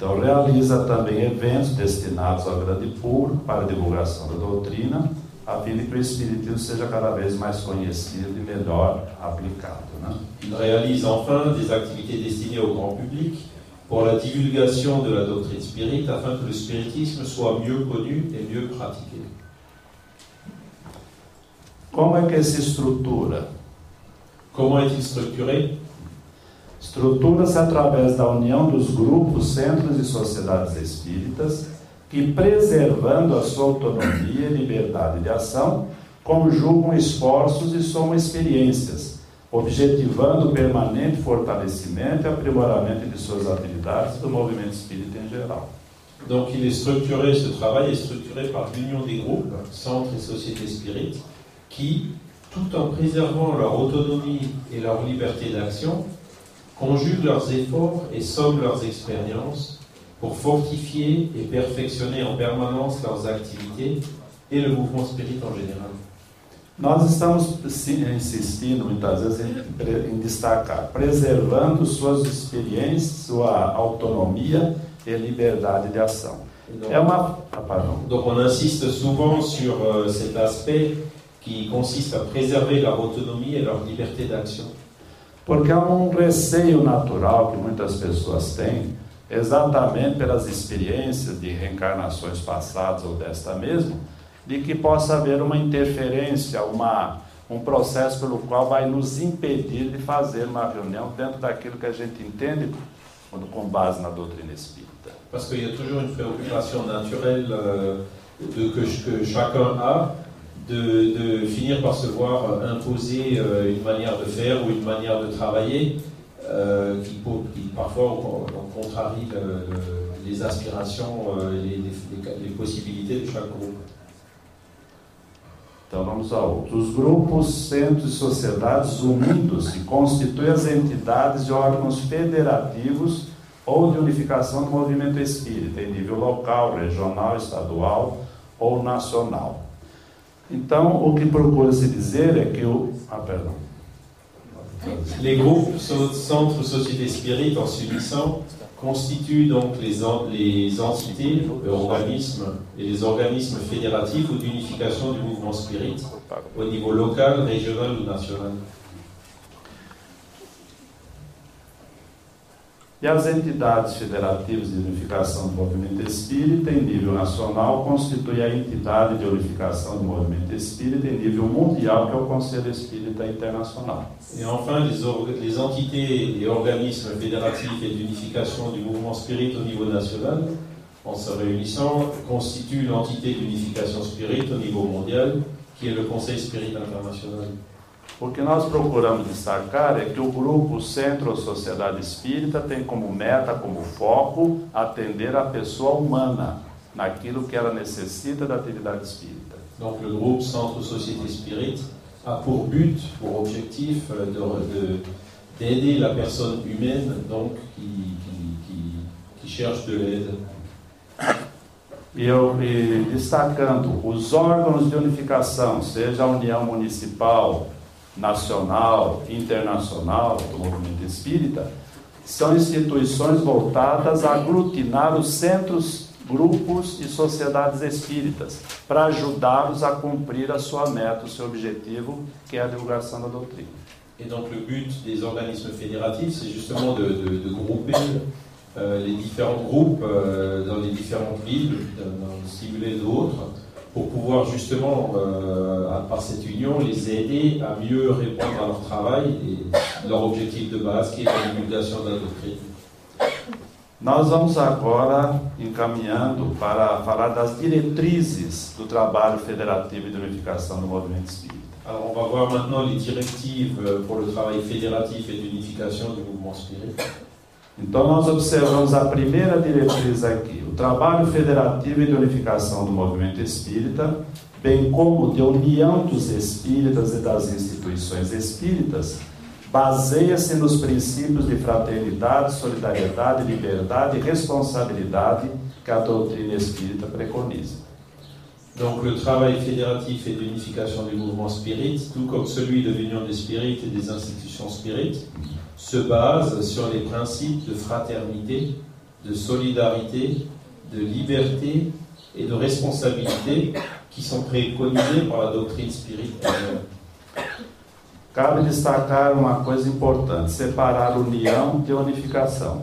Realiza também eventos destinados ao grande público para divulgação da doutrina, a fim de que o Espiritismo seja cada vez mais conhecido e melhor aplicado. Né? Il réalise enfin des activités destinées au grand public pour la divulgation de la doctrine spirite afin que le spiritisme soit mieux connu et mieux pratiqué. Como é que se estrutura? Comment est-il structuré Estrutura-se através da união dos grupos, centros e sociedades espíritas, que, preservando a sua autonomia e liberdade de ação, conjugam esforços e somam experiências, objetivando o permanente fortalecimento e aprimoramento de suas atividades do movimento espírita em geral. Donc il est structuré, ce travail est structuré par l'union des groupes, centres et sociétés spirites, qui, tout en préservant leur autonomie et leur liberté d'action, conjuguent leurs efforts et somment leurs expériences pour fortifier et perfectionner en permanence leurs activités et le mouvement spirit en général. Nós estamos insistindo muitas vezes em, em, destacar, preservando suas experiências, sua autonomia e liberdade de ação. Donc, é uma. Ah, pardon. Donc on insiste souvent sur euh, cet aspect qui consiste à préserver leur autonomie et leur liberté d'action. Porque há um receio natural que muitas pessoas têm, exatamente pelas experiências de reencarnações passadas ou desta mesma, de que possa haver uma interferência, uma, um processo pelo qual vai nos impedir de fazer uma reunião dentro daquilo que a gente entende com base na doutrina espírita. Parce qu'il y a toujours une préoccupation naturelle euh, de, que, que, chacun a de, de, finir par se voir imposer euh, une manière de faire ou une manière de travailler euh, qui, qui, parfois contrarie le, le, les aspirations et les, les, les possibilités de chaque groupe. Então vamos a outro. Os grupos, centros e sociedades unidos constituem as entidades de órgãos federativos ou de unificação do movimento espírita em nível local, regional, estadual ou nacional. Então, o que procura se dizer é que o. Ah, perdão. Les groupes, centres, sociétés spirites en submission constituent donc les, les entités, organismes et les organismes fédératifs ou d'unification du mouvement spirit au niveau local, régional ou national. E as entidades federativas de unificação do movimento espírita em nível nacional constituem a entidade de unificação do movimento espírita em nível mundial, que é o Conselho Espírita Internacional. E, enfin, les, les entités et organismes fédératifs et d'unification du mouvement spirit au niveau national, en se réunissant, constituent l'entité d'unification spirit au niveau mondial, qui est le Conseil Spirit International. O que nós procuramos destacar é que o grupo Centro ou Sociedade Espírita tem como meta, como foco, atender a pessoa humana naquilo que ela necessita da atividade espírita. Donc le groupe Centre Société Spirit a pour but, pour objectif euh, de, d'aider la personne humaine donc qui, qui, qui, qui cherche de l'aide. E, eu, e destacando os órgãos de unificação, seja a União Municipal, nacional, internacional do movimento espírita, são instituições voltadas a aglutinar os centros, grupos e sociedades espíritas, para ajudá-los a cumprir a sua meta, o seu objetivo, que é a divulgação da doutrina. Et donc le but des organismes fédératifs, c'est justement de, de, de grouper euh, les différents groupes euh, dans les différentes villes, d'en stimuler d'autres, pour pouvoir justement, euh, par cette union, les aider à mieux répondre à leur travail et leur objectif de base, qui est la divulgation da doutrine. Nós vamos agora encaminhando para falar das diretrizes do trabalho federativo e de unificação do movimento espírita. Alors on va voir maintenant les directives pour le travail fédératif et d'unification du mouvement spirit. Então, nós observamos a primeira diretriz aqui: o trabalho federativo e de unificação do movimento espírita, bem como de união dos espíritas e das instituições espíritas, baseia-se nos princípios de fraternidade, solidariedade, liberdade e responsabilidade que a doutrina espírita preconiza. Donc le travail fédératif et d'unification du mouvement spirit, tout comme celui de l'union des spirites et des institutions spirites, se base sur les principes de fraternité, de solidarité, de liberté et de responsabilité qui sont préconisés par la doctrine spirituelle. Cabe destacar uma coisa importante: separar união de unificação.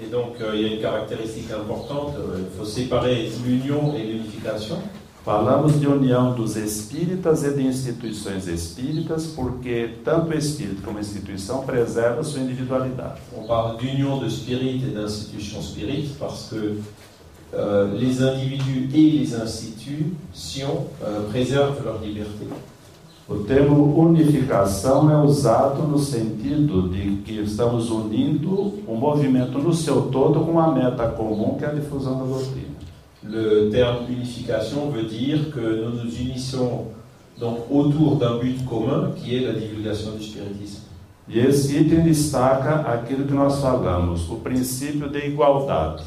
Et donc, euh, il y a une caractéristique importante euh, il faut séparer l'union et l'unification. Falamos de união dos espíritas e de instituições espíritas, porque tanto o espírito como a instituição preserva sua individualidade. On parle d'union de spirit et d'institution spirit parce que euh, les individus et les institutions euh, préservent leur liberté. O termo unificação é usado no sentido de que estamos unindo o movimento no seu todo com uma meta comum que é a difusão da doutrina. Le terme unification veut dire que nous nous unissons donc autour d'un but commun qui est la divulgation du spiritisme. E esse item destaca aquilo que nós falamos, o princípio de igualdade.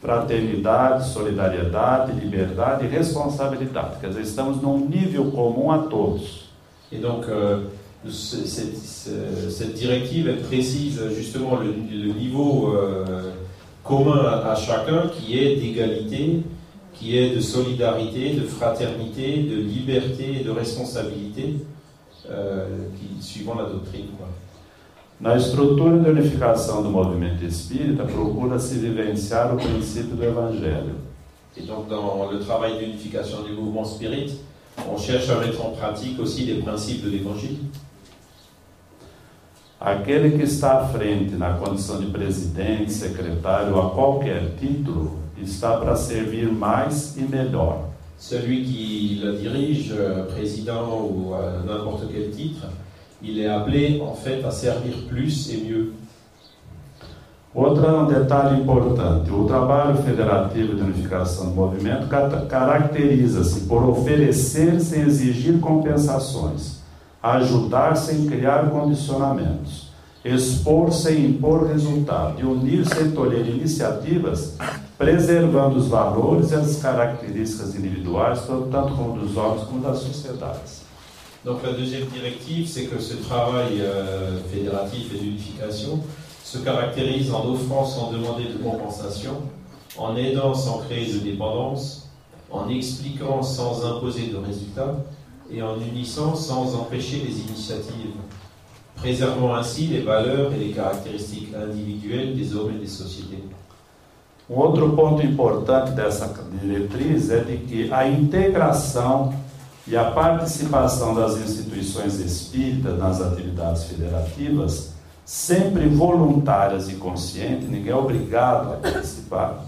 fraternidade, solidariedade, liberdade e responsabilidade. Quer dizer, estamos num nível comum a todos. Et donc, euh, ce- cette, ce- cette directive, elle précise justement le, le niveau euh, commun à, à chacun qui est d'égalité, qui est de solidarité, de fraternité, de liberté et de responsabilité, euh, qui, suivant la doctrine. Quoi. Na estrutura de unificação do movimento espírita, procura-se vivenciar o princípio do Evangelho. Et donc, dans le travail d'unification du mouvement spirit, on cherche à mettre en pratique aussi les principes de l'évangile. Aquele que está à frente na condição de presidente, secretário ou a qualquer título, está para servir mais e melhor. Celui qui la dirige, euh, président ou à n'importe quel titre, il est appelé en fait à servir plus et mieux. Outro detalhe importante: o trabalho federativo de unificação do movimento ca- caracteriza-se por oferecer sem exigir compensações, ajudar sem criar condicionamentos, expor sem impor resultado e unir sem tolher iniciativas, preservando os valores e as. Donc la deuxième directive, c'est que ce travail euh, fédératif et d'unification se caractérise en offrant sans demander de compensation, en aidant sans créer de dépendance, en expliquant sans imposer de résultats et en unissant sans empêcher les initiatives, préservant ainsi les valeurs et les caractéristiques individuelles des hommes et des sociétés. Um outro ponto importante dessa diretriz é de que a integração e a participação das instituições espíritas nas atividades federativas, sempre voluntárias e conscientes, ninguém é obrigado a participar,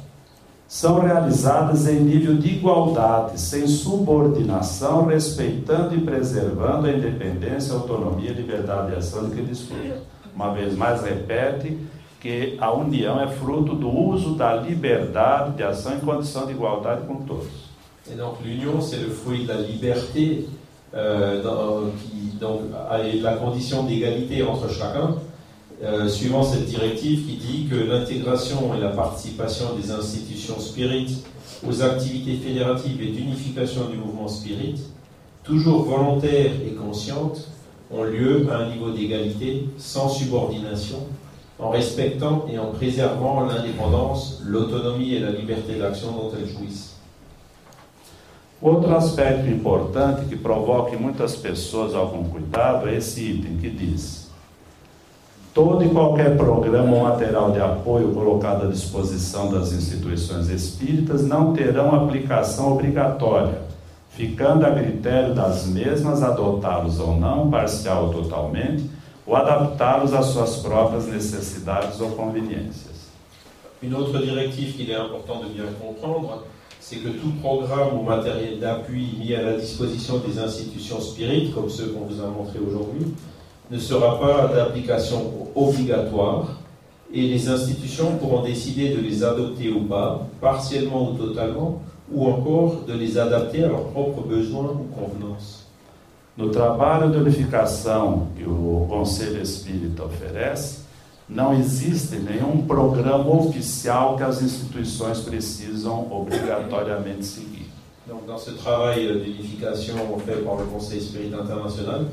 são realizadas em nível de igualdade, sem subordinação, respeitando e preservando a independência, autonomia liberdade de ação de que dispõe. Uma vez mais, repete que uso de. Et donc l'union, c'est le fruit de la liberté, euh, donc, et de la condition d'égalité entre chacun, euh, suivant cette directive qui dit que l'intégration et la participation des institutions spirites aux activités fédératives et d'unification du mouvement spirit, toujours volontaires et conscientes, ont lieu à un niveau d'égalité, sans subordination, en respectant et en préservant l'indépendance, l'autonomie et la liberté d'action dont elles jouissent. Outro aspecto importante que provoca muitas pessoas algum cuidado é esse item que diz: todo e qualquer programa ou material de apoio colocado à disposição das instituições espíritas não terão aplicação obrigatória, ficando a critério das mesmas adotá-los ou não, parcial ou totalmente, ou adaptá-los às suas próprias necessidades ou conveniências. Une autre directive qu'il est important de bien comprendre, c'est que tout programme ou matériel d'appui mis à la disposition des institutions spirites, comme ceux qu'on vous a montrés aujourd'hui, ne sera pas d'application obligatoire et les institutions pourront décider de les adopter ou pas, partiellement ou totalement, ou encore de les adapter à leurs propres besoins ou convenances. No trabalho de unificação que o Conselho Espírita oferece, não existe nenhum programa oficial que as instituições precisam obrigatoriamente seguir. Donc, dans ce travail d'unification fait par le Conseil Spirit International,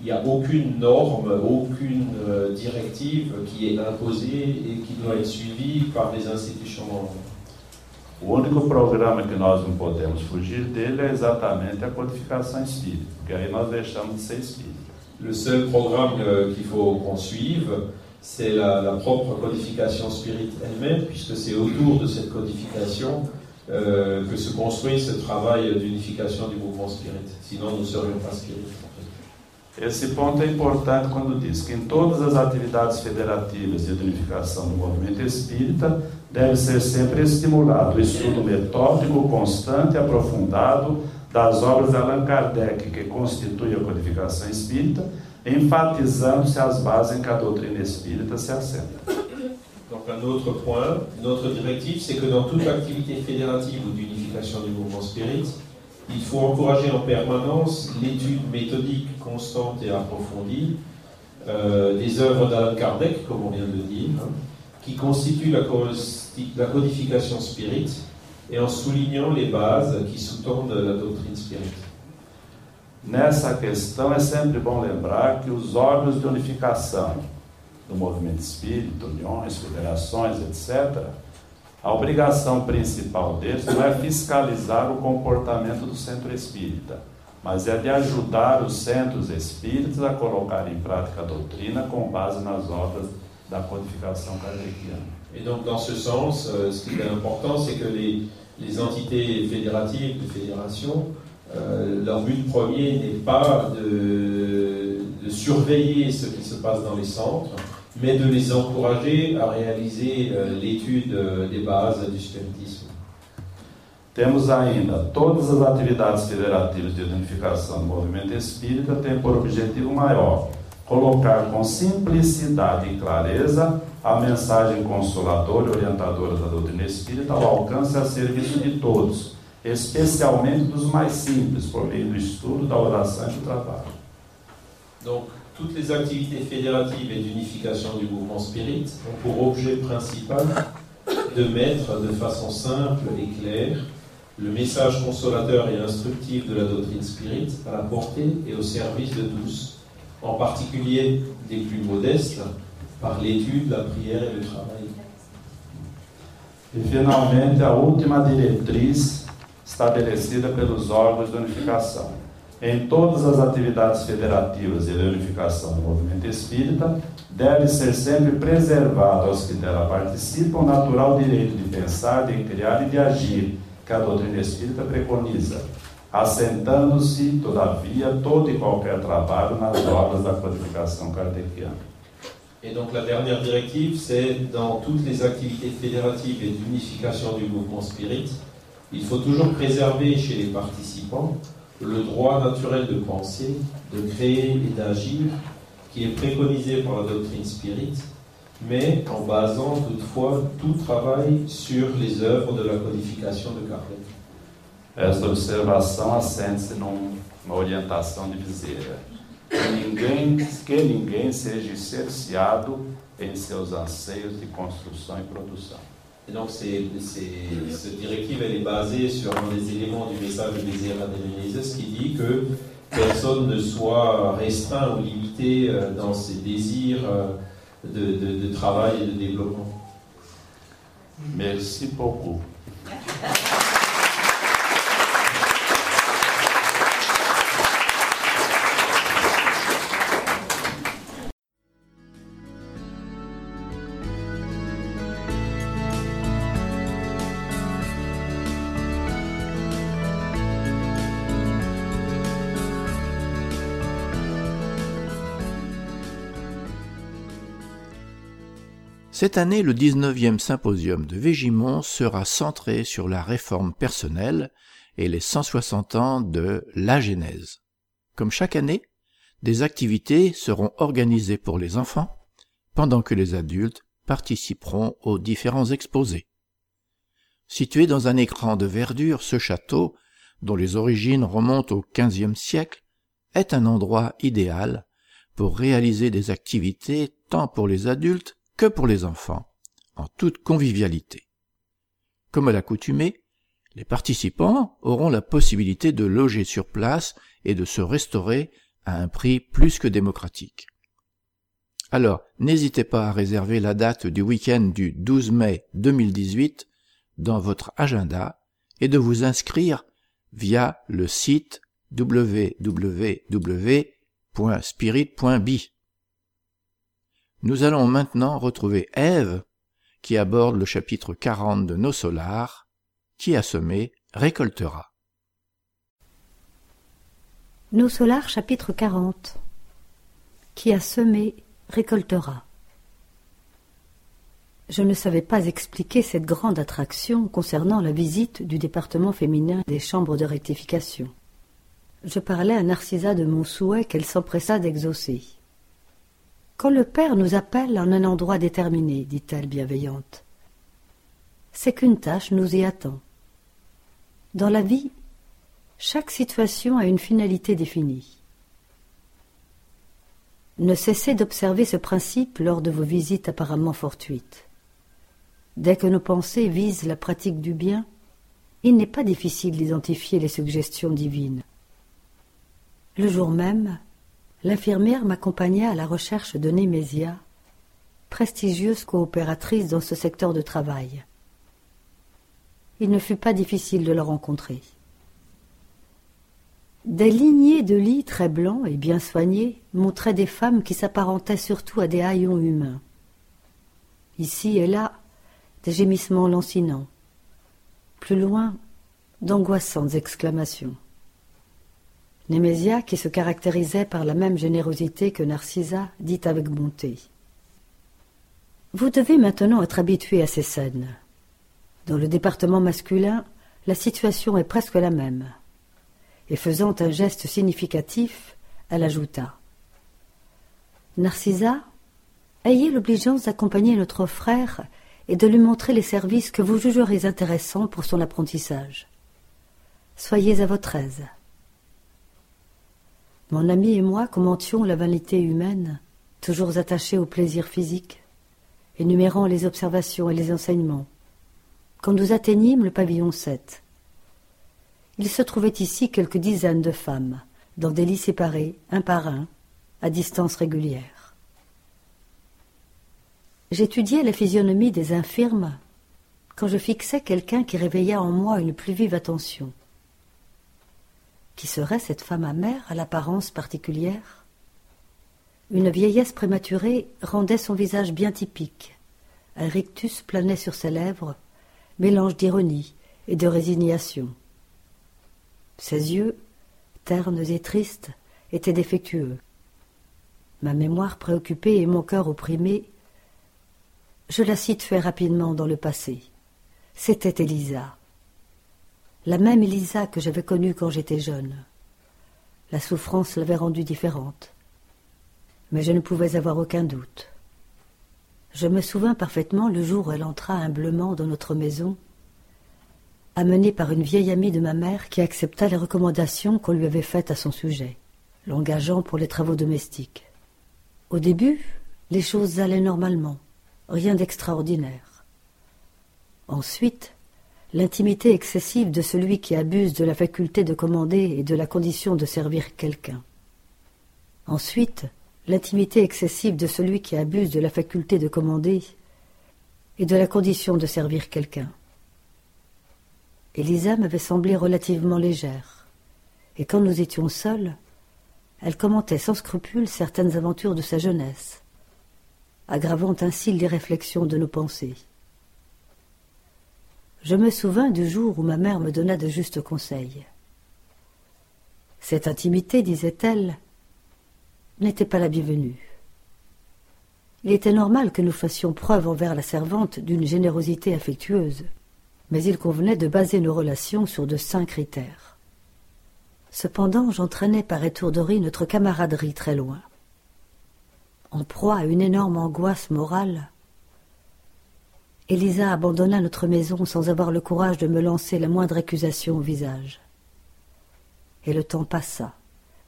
il n'y a aucune norme, aucune euh, directive qui est imposée et qui doit être suivie par les institutions. O único programa que nós não podemos fugir dele é exatamente a codificação espírita, porque aí nós deixamos de ser espírita. Le seul programme euh, qu'il faut qu'on suive, c'est la, la propre codification spirit elle-même, puisque c'est autour de cette codification euh, que se construit ce travail d'unification du mouvement spirit. Sinon, nous ne serions pas. Esse ponto é importante quando diz que em todas as atividades federativas de unificação do movimento espírita deve ser sempre estimulado o estudo metódico, constante e aprofundado das obras de Allan Kardec, que constituem a codificação espírita, enfatizando-se as bases em que a doutrina espírita se assenta. Donc un autre point, une autre directive, c'est que dans toute activité fédérative ou d'unification du mouvement spirit, il faut encourager en permanence l'étude méthodique constante et approfondie euh, des œuvres d'Alan Kardec, comme on vient de le dire, hein, qui constitue la, la codification spirit et en soulignant les bases qui sous-tendent la doctrine spirit. Nessa questão é sempre bom lembrar que os órgãos de unificação do movimento espírita, uniões, federações, etc., a obrigação principal deles não é fiscalizar o comportamento do centro espírita, mas é de ajudar os centros espíritas a colocar em prática a doutrina com base nas obras da codificação kardeciana. Et donc, dans ce sens, euh, ce qui est important, c'est que les, les, entités fédératives, de fédération, euh, leur but premier n'est pas de, de, surveiller ce qui se passe dans les centres, mais de les encourager à réaliser euh, l'étude euh, des bases du spiritisme. Temos ainda todas as atividades federativas de unificação do movimento espírita têm por objetivo maior colocar com simplicidade e clareza a mensagem consoladora e orientadora da doutrina espírita ao alcance e a serviço de todos, especialmente dos mais simples, por meio do estudo, da oração e do trabalho. Donc, toutes les activités fédératives et d'unification du mouvement spirit ont pour objet principal de mettre de façon simple et claire le message consolateur et instructif de la doctrine spirit à la portée et au service de tous, en particulier des plus modestes, par l'étude, la prière et le travail. E finalmente, a última diretriz estabelecida pelos órgãos de unificação. Em todas as atividades federativas e de unificação do movimento espírita, deve ser sempre preservado aos que dela participam o natural direito de pensar, de criar e de agir, que a doutrina espírita preconiza, assentando-se, todavia, todo e qualquer trabalho nas obras da codificação. Et donc la dernière directive, c'est dans toutes les activités fédératives et d'unification du mouvement spirit, il faut toujours préserver chez les participants le droit naturel de penser, de créer et d'agir qui est préconisé par la doctrine spirit, mais en basant toutefois tout travail sur les œuvres de la codification de Kardec. Esta observação assente-se numa orientação de Viseira. Que ninguém, que ninguém seja cerceado em seus anseios de construção e produção. Et donc, c'est, c'est, cette directive, elle est basée sur un des éléments du message de Bézéra de qui dit que personne ne soit restreint ou limité euh, dans ses désirs euh, de, de, de travail et de développement. Merci beaucoup. Cette année, le 19e symposium de Végimont sera centré sur la réforme personnelle et les 160 ans de la Genèse. Comme chaque année, des activités seront organisées pour les enfants, pendant que les adultes participeront aux différents exposés. Situé dans un écran de verdure, ce château, dont les origines remontent au XVe siècle, est un endroit idéal pour réaliser des activités tant pour les adultes que pour les enfants, en toute convivialité. Comme à l'accoutumée, les participants auront la possibilité de loger sur place et de se restaurer à un prix plus que démocratique. Alors, n'hésitez pas à réserver la date du week-end du 12 mai 2018 dans votre agenda et de vous inscrire via le site www.spirit.bi. Nous allons maintenant retrouver Ève, qui aborde le chapitre 40 de Nos Solars, qui a semé récoltera. Nos Solars chapitre 40 Qui a semé récoltera. Je ne savais pas expliquer cette grande attraction concernant la visite du département féminin des chambres de rectification. Je parlais à Narcissa de mon souhait qu'elle s'empressa d'exaucer. Quand le Père nous appelle en un endroit déterminé, dit-elle bienveillante, c'est qu'une tâche nous y attend. Dans la vie, chaque situation a une finalité définie. Ne cessez d'observer ce principe lors de vos visites apparemment fortuites. dès que nos pensées visent la pratique du bien, il n'est pas difficile d'identifier les suggestions divines. Le jour même, l'infirmière m'accompagna à la recherche de Némésia, prestigieuse coopératrice dans ce secteur de travail. Il ne fut pas difficile de la rencontrer. Des lignées de lits très blancs et bien soignés montraient des femmes qui s'apparentaient surtout à des haillons humains. Ici et là, des gémissements lancinants. Plus loin, d'angoissantes exclamations. Némésia, qui se caractérisait par la même générosité que Narcissa, dit avec bonté. Vous devez maintenant être habitué à ces scènes. Dans le département masculin, la situation est presque la même. Et faisant un geste significatif, elle ajouta. Narcissa, ayez l'obligeance d'accompagner notre frère et de lui montrer les services que vous jugerez intéressants pour son apprentissage. Soyez à votre aise. Mon ami et moi commentions la vanité humaine, toujours attachés au plaisir physique, énumérant les observations et les enseignements. Quand nous atteignîmes le pavillon 7, il se trouvait ici quelques dizaines de femmes, dans des lits séparés, un par un, à distance régulière. J'étudiais la physionomie des infirmes quand je fixais quelqu'un qui réveilla en moi une plus vive attention. Qui serait cette femme amère à l'apparence particulière? Une vieillesse prématurée rendait son visage bien typique. Un rictus planait sur ses lèvres, mélange d'ironie et de résignation. Ses yeux, ternes et tristes, étaient défectueux. Ma mémoire préoccupée et mon cœur opprimé je la situai rapidement dans le passé. C'était Elisa. La même Elisa que j'avais connue quand j'étais jeune. La souffrance l'avait rendue différente. Mais je ne pouvais avoir aucun doute. Je me souvins parfaitement le jour où elle entra humblement dans notre maison, amenée par une vieille amie de ma mère qui accepta les recommandations qu'on lui avait faites à son sujet, l'engageant pour les travaux domestiques. Au début, les choses allaient normalement rien d'extraordinaire. Ensuite, l'intimité excessive de celui qui abuse de la faculté de commander et de la condition de servir quelqu'un. Ensuite, l'intimité excessive de celui qui abuse de la faculté de commander et de la condition de servir quelqu'un. Elisa m'avait semblé relativement légère, et quand nous étions seuls, elle commentait sans scrupule certaines aventures de sa jeunesse, aggravant ainsi les réflexions de nos pensées. Je me souvins du jour où ma mère me donna de justes conseils. Cette intimité, disait-elle, n'était pas la bienvenue. Il était normal que nous fassions preuve envers la servante d'une générosité affectueuse, mais il convenait de baser nos relations sur de sains critères. Cependant, j'entraînais par étourderie notre camaraderie très loin en proie à une énorme angoisse morale. Elisa abandonna notre maison sans avoir le courage de me lancer la moindre accusation au visage. Et le temps passa,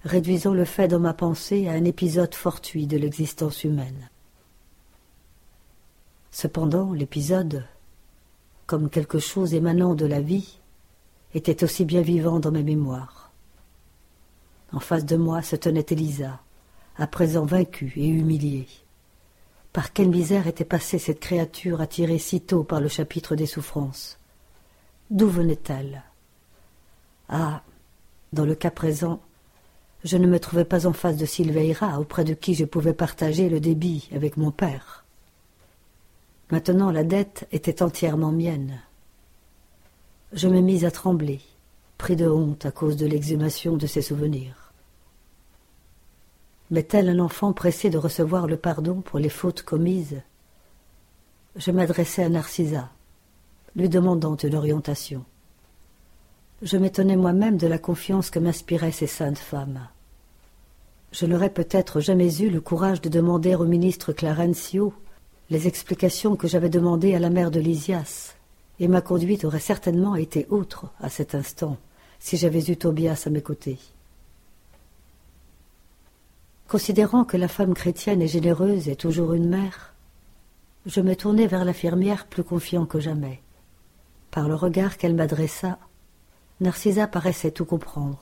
réduisant le fait dans ma pensée à un épisode fortuit de l'existence humaine. Cependant, l'épisode, comme quelque chose émanant de la vie, était aussi bien vivant dans ma mémoire. En face de moi se tenait Elisa, à présent vaincue et humiliée. Par quelle misère était passée cette créature attirée si tôt par le chapitre des souffrances? D'où venait-elle? Ah, dans le cas présent, je ne me trouvais pas en face de Silveira, auprès de qui je pouvais partager le débit avec mon père. Maintenant la dette était entièrement mienne. Je me mis à trembler, pris de honte à cause de l'exhumation de ses souvenirs mais tel un enfant pressé de recevoir le pardon pour les fautes commises, je m'adressai à Narcissa, lui demandant une orientation. Je m'étonnais moi-même de la confiance que m'inspiraient ces saintes femmes. Je n'aurais peut-être jamais eu le courage de demander au ministre Clarencio les explications que j'avais demandées à la mère de Lysias, et ma conduite aurait certainement été autre à cet instant si j'avais eu Tobias à mes côtés. Considérant que la femme chrétienne et généreuse est toujours une mère, Je me tournai vers l'infirmière plus confiant que jamais. Par le regard qu'elle m'adressa, Narcisa paraissait tout comprendre.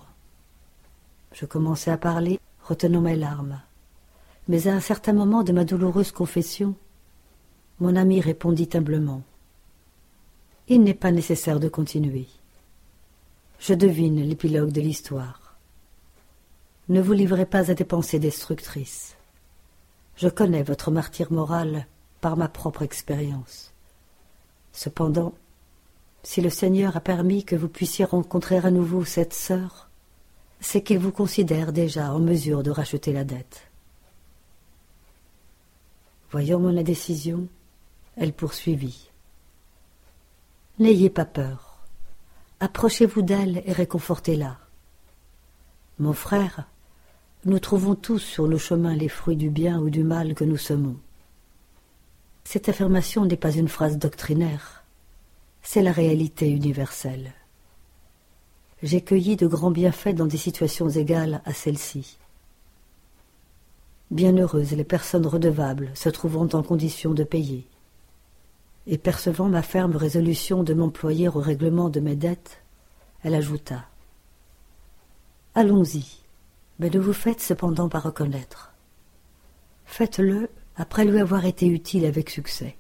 Je commençai à parler, retenant mes larmes. Mais à un certain moment de ma douloureuse confession, mon ami répondit humblement. Il n'est pas nécessaire de continuer. Je devine l'épilogue de l'histoire. Ne vous livrez pas à des pensées destructrices. Je connais votre martyr moral par ma propre expérience. Cependant, si le Seigneur a permis que vous puissiez rencontrer à nouveau cette sœur, c'est qu'il vous considère déjà en mesure de racheter la dette. Voyant mon indécision, elle poursuivit. N'ayez pas peur. Approchez-vous d'elle et réconfortez-la. Mon frère, nous trouvons tous sur nos chemins les fruits du bien ou du mal que nous semons. Cette affirmation n'est pas une phrase doctrinaire, c'est la réalité universelle. J'ai cueilli de grands bienfaits dans des situations égales à celle-ci. Bienheureuses les personnes redevables se trouvant en condition de payer et percevant ma ferme résolution de m'employer au règlement de mes dettes, elle ajouta Allons-y, mais ne vous faites cependant pas reconnaître. Faites-le après lui avoir été utile avec succès.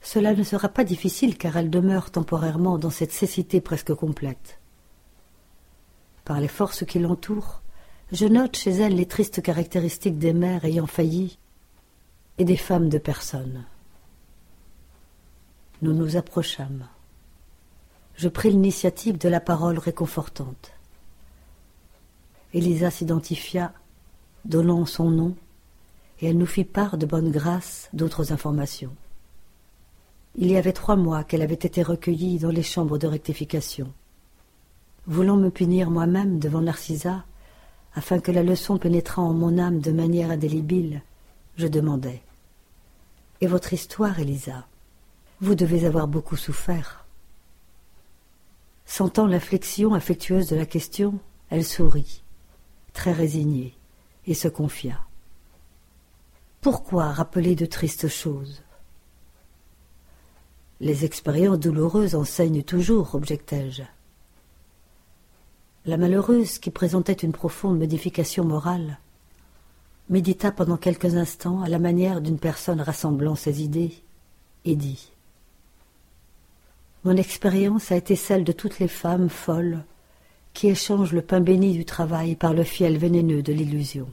Cela ne sera pas difficile car elle demeure temporairement dans cette cécité presque complète. Par les forces qui l'entourent, je note chez elle les tristes caractéristiques des mères ayant failli et des femmes de personne nous nous approchâmes. Je pris l'initiative de la parole réconfortante. Elisa s'identifia, donnant son nom, et elle nous fit part de bonne grâce d'autres informations. Il y avait trois mois qu'elle avait été recueillie dans les chambres de rectification. Voulant me punir moi-même devant Narcisa, afin que la leçon pénétrât en mon âme de manière indélébile, je demandai Et votre histoire, Elisa? Vous devez avoir beaucoup souffert. Sentant l'inflexion affectueuse de la question, elle sourit, très résignée, et se confia. Pourquoi rappeler de tristes choses? Les expériences douloureuses enseignent toujours, objectai-je. La malheureuse, qui présentait une profonde modification morale, médita pendant quelques instants à la manière d'une personne rassemblant ses idées, et dit mon expérience a été celle de toutes les femmes folles qui échangent le pain béni du travail par le fiel vénéneux de l'illusion.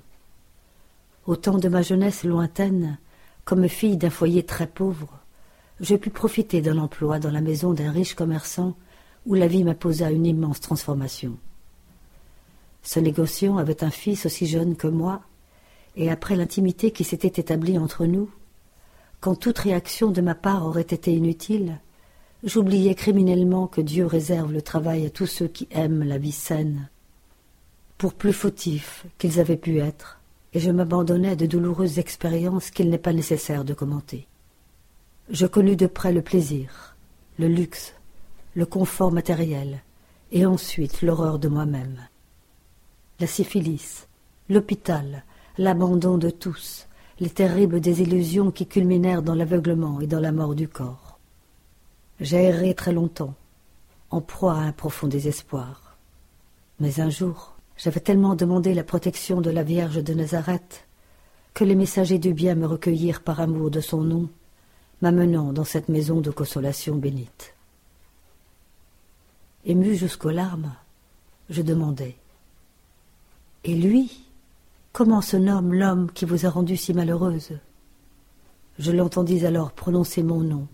Au temps de ma jeunesse lointaine, comme fille d'un foyer très pauvre, je pus profiter d'un emploi dans la maison d'un riche commerçant où la vie m'imposa une immense transformation. Ce négociant avait un fils aussi jeune que moi, et après l'intimité qui s'était établie entre nous, quand toute réaction de ma part aurait été inutile, J'oubliais criminellement que Dieu réserve le travail à tous ceux qui aiment la vie saine, pour plus fautifs qu'ils avaient pu être, et je m'abandonnais à de douloureuses expériences qu'il n'est pas nécessaire de commenter. Je connus de près le plaisir, le luxe, le confort matériel, et ensuite l'horreur de moi-même. La syphilis, l'hôpital, l'abandon de tous, les terribles désillusions qui culminèrent dans l'aveuglement et dans la mort du corps. J'ai erré très longtemps, en proie à un profond désespoir. Mais un jour, j'avais tellement demandé la protection de la Vierge de Nazareth que les messagers du bien me recueillirent par amour de son nom, m'amenant dans cette maison de consolation bénite. Ému jusqu'aux larmes, je demandai Et lui Comment se nomme l'homme qui vous a rendue si malheureuse? Je l'entendis alors prononcer mon nom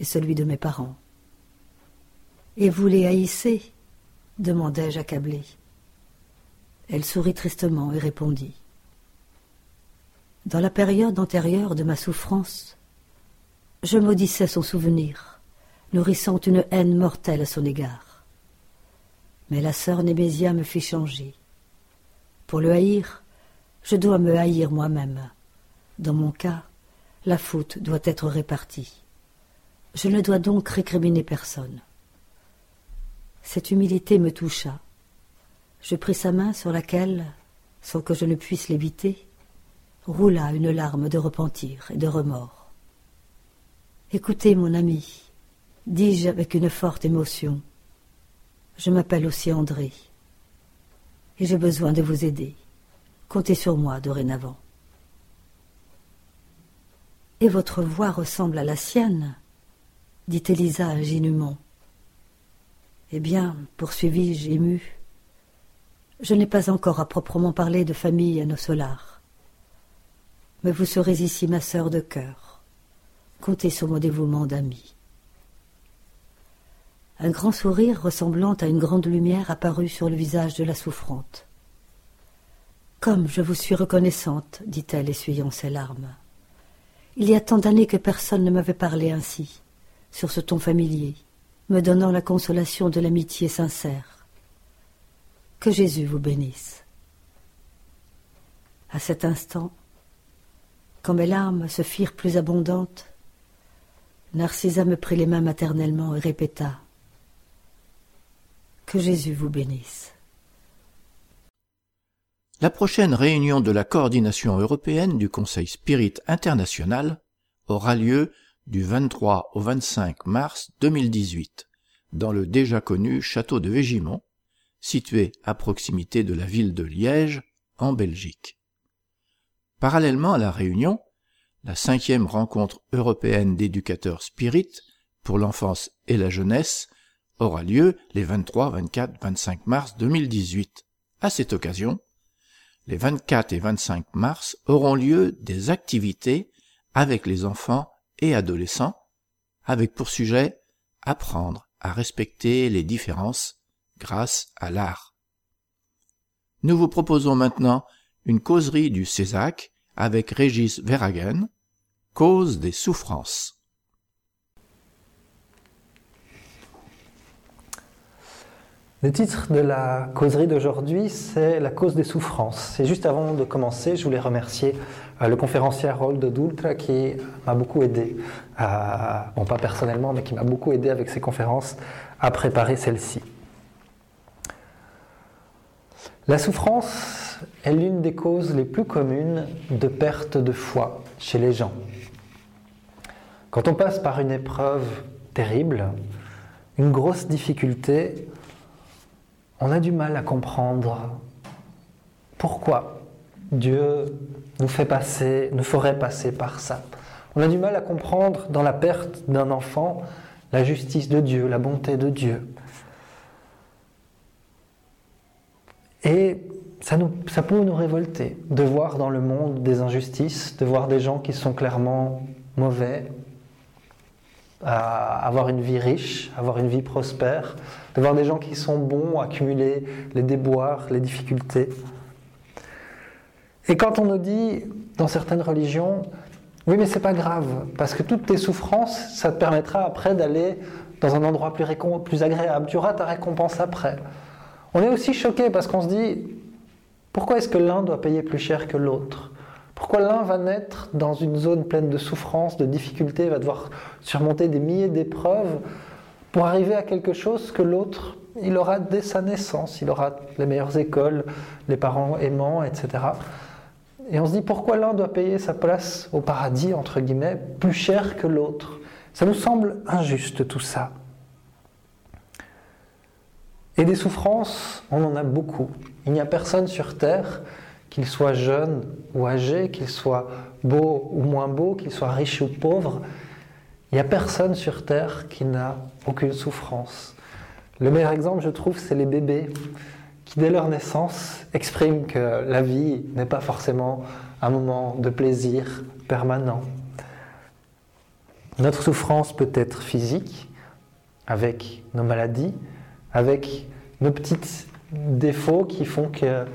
et celui de mes parents. Et vous les haïssez demandai-je accablé. Elle sourit tristement et répondit. Dans la période antérieure de ma souffrance, je maudissais son souvenir, nourrissant une haine mortelle à son égard. Mais la sœur Némésia me fit changer. Pour le haïr, je dois me haïr moi-même. Dans mon cas, la faute doit être répartie. Je ne dois donc récriminer personne. Cette humilité me toucha. Je pris sa main sur laquelle, sans que je ne puisse l'éviter, roula une larme de repentir et de remords. Écoutez, mon ami, dis-je avec une forte émotion. Je m'appelle aussi André. Et j'ai besoin de vous aider. Comptez sur moi dorénavant. Et votre voix ressemble à la sienne, dit Élisa ingénument. Eh bien, poursuivis-je ému, je n'ai pas encore à proprement parler de famille à nos solars. Mais vous serez ici ma sœur de cœur. Comptez sur mon dévouement d'ami. Un grand sourire ressemblant à une grande lumière apparut sur le visage de la souffrante. Comme je vous suis reconnaissante, dit-elle, essuyant ses larmes. Il y a tant d'années que personne ne m'avait parlé ainsi, sur ce ton familier, me donnant la consolation de l'amitié sincère. Que Jésus vous bénisse. À cet instant, quand mes larmes se firent plus abondantes, Narcissa me prit les mains maternellement et répéta Que Jésus vous bénisse. La prochaine réunion de la coordination européenne du Conseil Spirit International aura lieu du 23 au 25 mars 2018 dans le déjà connu château de Végimont, situé à proximité de la ville de Liège, en Belgique. Parallèlement à la réunion, la cinquième rencontre européenne d'éducateurs spirit pour l'enfance et la jeunesse aura lieu les 23, 24, 25 mars 2018. À cette occasion, les 24 et 25 mars auront lieu des activités avec les enfants et adolescents, avec pour sujet apprendre à respecter les différences grâce à l'art. Nous vous proposons maintenant une causerie du Césac avec Régis Verhagen, Cause des souffrances. Le titre de la causerie d'aujourd'hui, c'est La cause des souffrances. Et juste avant de commencer, je voulais remercier euh, le conférencier Harold Dultra qui m'a beaucoup aidé, bon pas personnellement, mais qui m'a beaucoup aidé avec ses conférences à préparer celle-ci. La souffrance est l'une des causes les plus communes de perte de foi chez les gens. Quand on passe par une épreuve terrible, une grosse difficulté, on a du mal à comprendre pourquoi Dieu nous fait passer, nous ferait passer par ça. On a du mal à comprendre dans la perte d'un enfant la justice de Dieu, la bonté de Dieu. Et ça, peut nous révolter de voir dans le monde des injustices, de voir des gens qui sont clairement mauvais, avoir une vie riche, avoir une vie prospère, de voir des gens qui sont bons accumuler les déboires, les difficultés. Et quand on nous dit dans certaines religions, oui mais c'est pas grave, parce que toutes tes souffrances, ça te permettra après d'aller dans un endroit plus, agréable, tu auras ta récompense après. On est aussi choqué parce qu'on se dit, pourquoi est-ce que l'un doit payer plus cher que l'autre? Pourquoi l'un va naître dans une zone pleine de souffrance, de difficultés, va devoir surmonter des milliers d'épreuves pour arriver à quelque chose que l'autre, il aura dès sa naissance, il aura les meilleures écoles, les parents aimants, etc. Et on se dit pourquoi l'un doit payer sa place au paradis, entre guillemets, plus cher que l'autre? Ça nous semble injuste tout ça. Et des souffrances, on en a beaucoup. Il n'y a personne sur Terre qu'il soit jeune ou âgé, qu'il soit beau ou moins beau, qu'il soit riche ou pauvre, il n'y a personne sur Terre qui n'a aucune souffrance. Le meilleur exemple, je trouve, c'est les bébés qui, dès leur naissance, expriment que la vie n'est pas forcément un moment de plaisir permanent. Notre souffrance peut être physique, avec nos maladies, avec nos petits défauts qui font que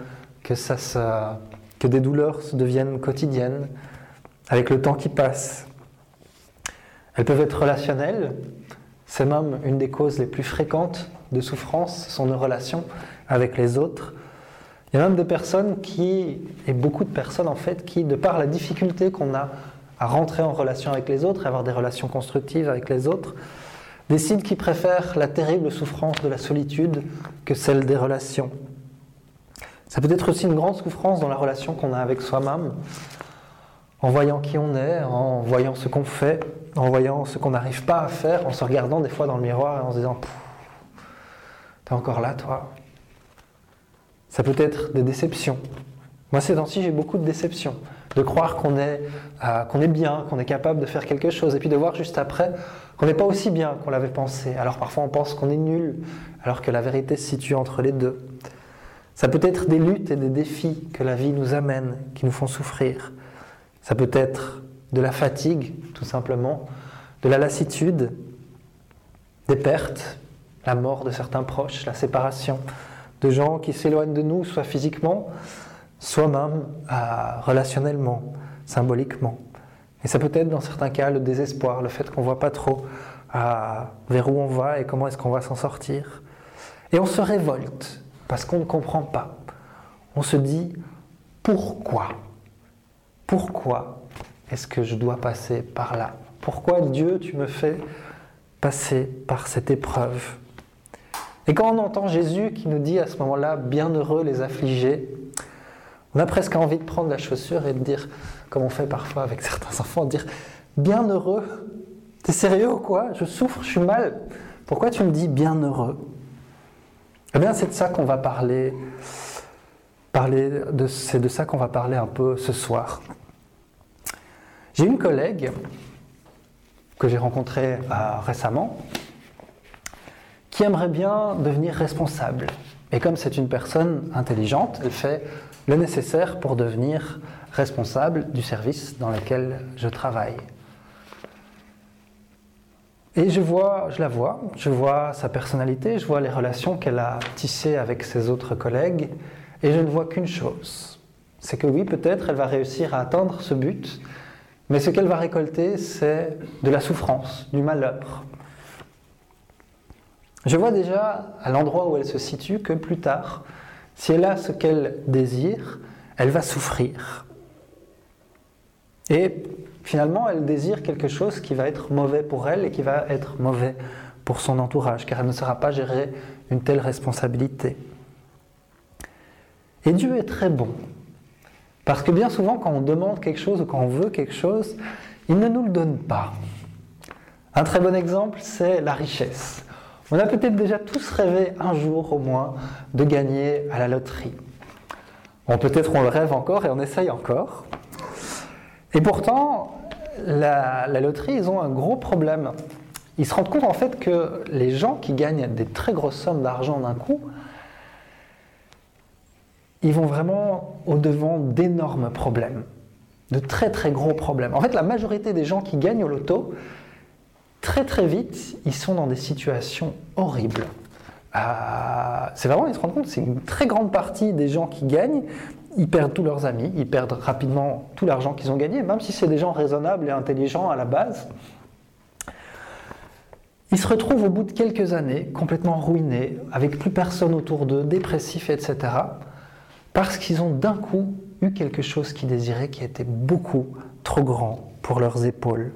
des douleurs se deviennent quotidiennes avec le temps qui passe. Elles peuvent être relationnelles, c'est même une des causes les plus fréquentes de souffrance, sont nos relations avec les autres. Il y a même des personnes qui, et beaucoup de personnes en fait, qui, de par la difficulté qu'on a à rentrer en relation avec les autres, à avoir des relations constructives avec les autres, décident qu'ils préfèrent la terrible souffrance de la solitude que celle des relations. Ça peut être aussi une grande souffrance dans la relation qu'on a avec soi-même. En voyant qui on est, en voyant ce qu'on fait, en voyant ce qu'on n'arrive pas à faire, en se regardant des fois dans le miroir et en se disant T'es encore là, toi Ça peut être des déceptions. Moi, ces temps-ci, j'ai beaucoup de déceptions. De croire qu'on est, euh, qu'on est bien, qu'on est capable de faire quelque chose, et puis de voir juste après qu'on n'est pas aussi bien qu'on l'avait pensé. Alors parfois, on pense qu'on est nul, alors que la vérité se situe entre les deux. Ça peut être des luttes et des défis que la vie nous amène, qui nous font souffrir. Ça peut être de la fatigue, tout simplement, de la lassitude, des pertes, la mort de certains proches, la séparation, de gens qui s'éloignent de nous, soit physiquement, soit même euh, relationnellement, symboliquement. Et ça peut être dans certains cas le désespoir, le fait qu'on ne voit pas trop euh, vers où on va et comment est-ce qu'on va s'en sortir. Et on se révolte parce qu'on ne comprend pas. On se dit pourquoi? Pourquoi est-ce que je dois passer par là? Pourquoi Dieu, tu me fais passer par cette épreuve? Et quand on entend Jésus qui nous dit à ce moment-là, bienheureux les affligés, on a presque envie de prendre la chaussure et de dire, comme on fait parfois avec [LAUGHS] certains enfants, dire, bienheureux, t'es sérieux ou quoi? Je souffre, je suis mal. Pourquoi tu me dis bienheureux Eh bien, c'est de ça qu'on va parler. C'est de ça qu'on va parler un peu ce soir. J'ai une collègue que j'ai rencontrée euh, récemment qui aimerait bien devenir responsable. Et comme c'est une personne intelligente, elle fait le nécessaire pour devenir responsable du service dans lequel je travaille. Et je vois, je la vois, je vois sa personnalité, je vois les relations qu'elle a tissées avec ses autres collègues, et je ne vois qu'une chose. C'est que oui, peut-être elle va réussir à atteindre ce but, mais ce qu'elle va récolter, c'est de la souffrance, du malheur. Je vois déjà à l'endroit où elle se situe que plus tard, si elle a ce qu'elle désire, elle va souffrir. Et finalement, elle désire quelque chose qui va être mauvais pour elle et qui va être mauvais pour son entourage, car elle ne sera pas gérer une telle responsabilité. Et Dieu est très bon. Parce que bien souvent, quand on demande quelque chose ou quand on veut quelque chose, il ne nous le donne pas. Un très bon exemple, c'est la richesse. On a peut-être déjà tous rêvé un jour au moins de gagner à la loterie. Bon, peut-être on le rêve encore et on essaye encore. Et pourtant, la, la, loterie, ils ont un gros problème. Ils se rendent compte en fait que les gens qui gagnent des très grosses sommes d'argent d'un coup, ils vont vraiment au-devant d'énormes problèmes, de très très gros problèmes. En fait, la majorité des gens qui gagnent au loto, très très vite, ils sont dans des situations horribles. Euh, c'est vraiment, ils se rendent compte, c'est une très grande partie des gens qui gagnent, ils perdent tous leurs amis, ils perdent rapidement tout l'argent qu'ils ont gagné, même si c'est des gens raisonnables et intelligents à la base. Ils se retrouvent au bout de quelques années complètement ruinés, avec plus personne autour d'eux, dépressifs, etc parce qu'ils ont d'un coup eu quelque chose qu'ils désiraient qui était beaucoup trop grand pour leurs épaules.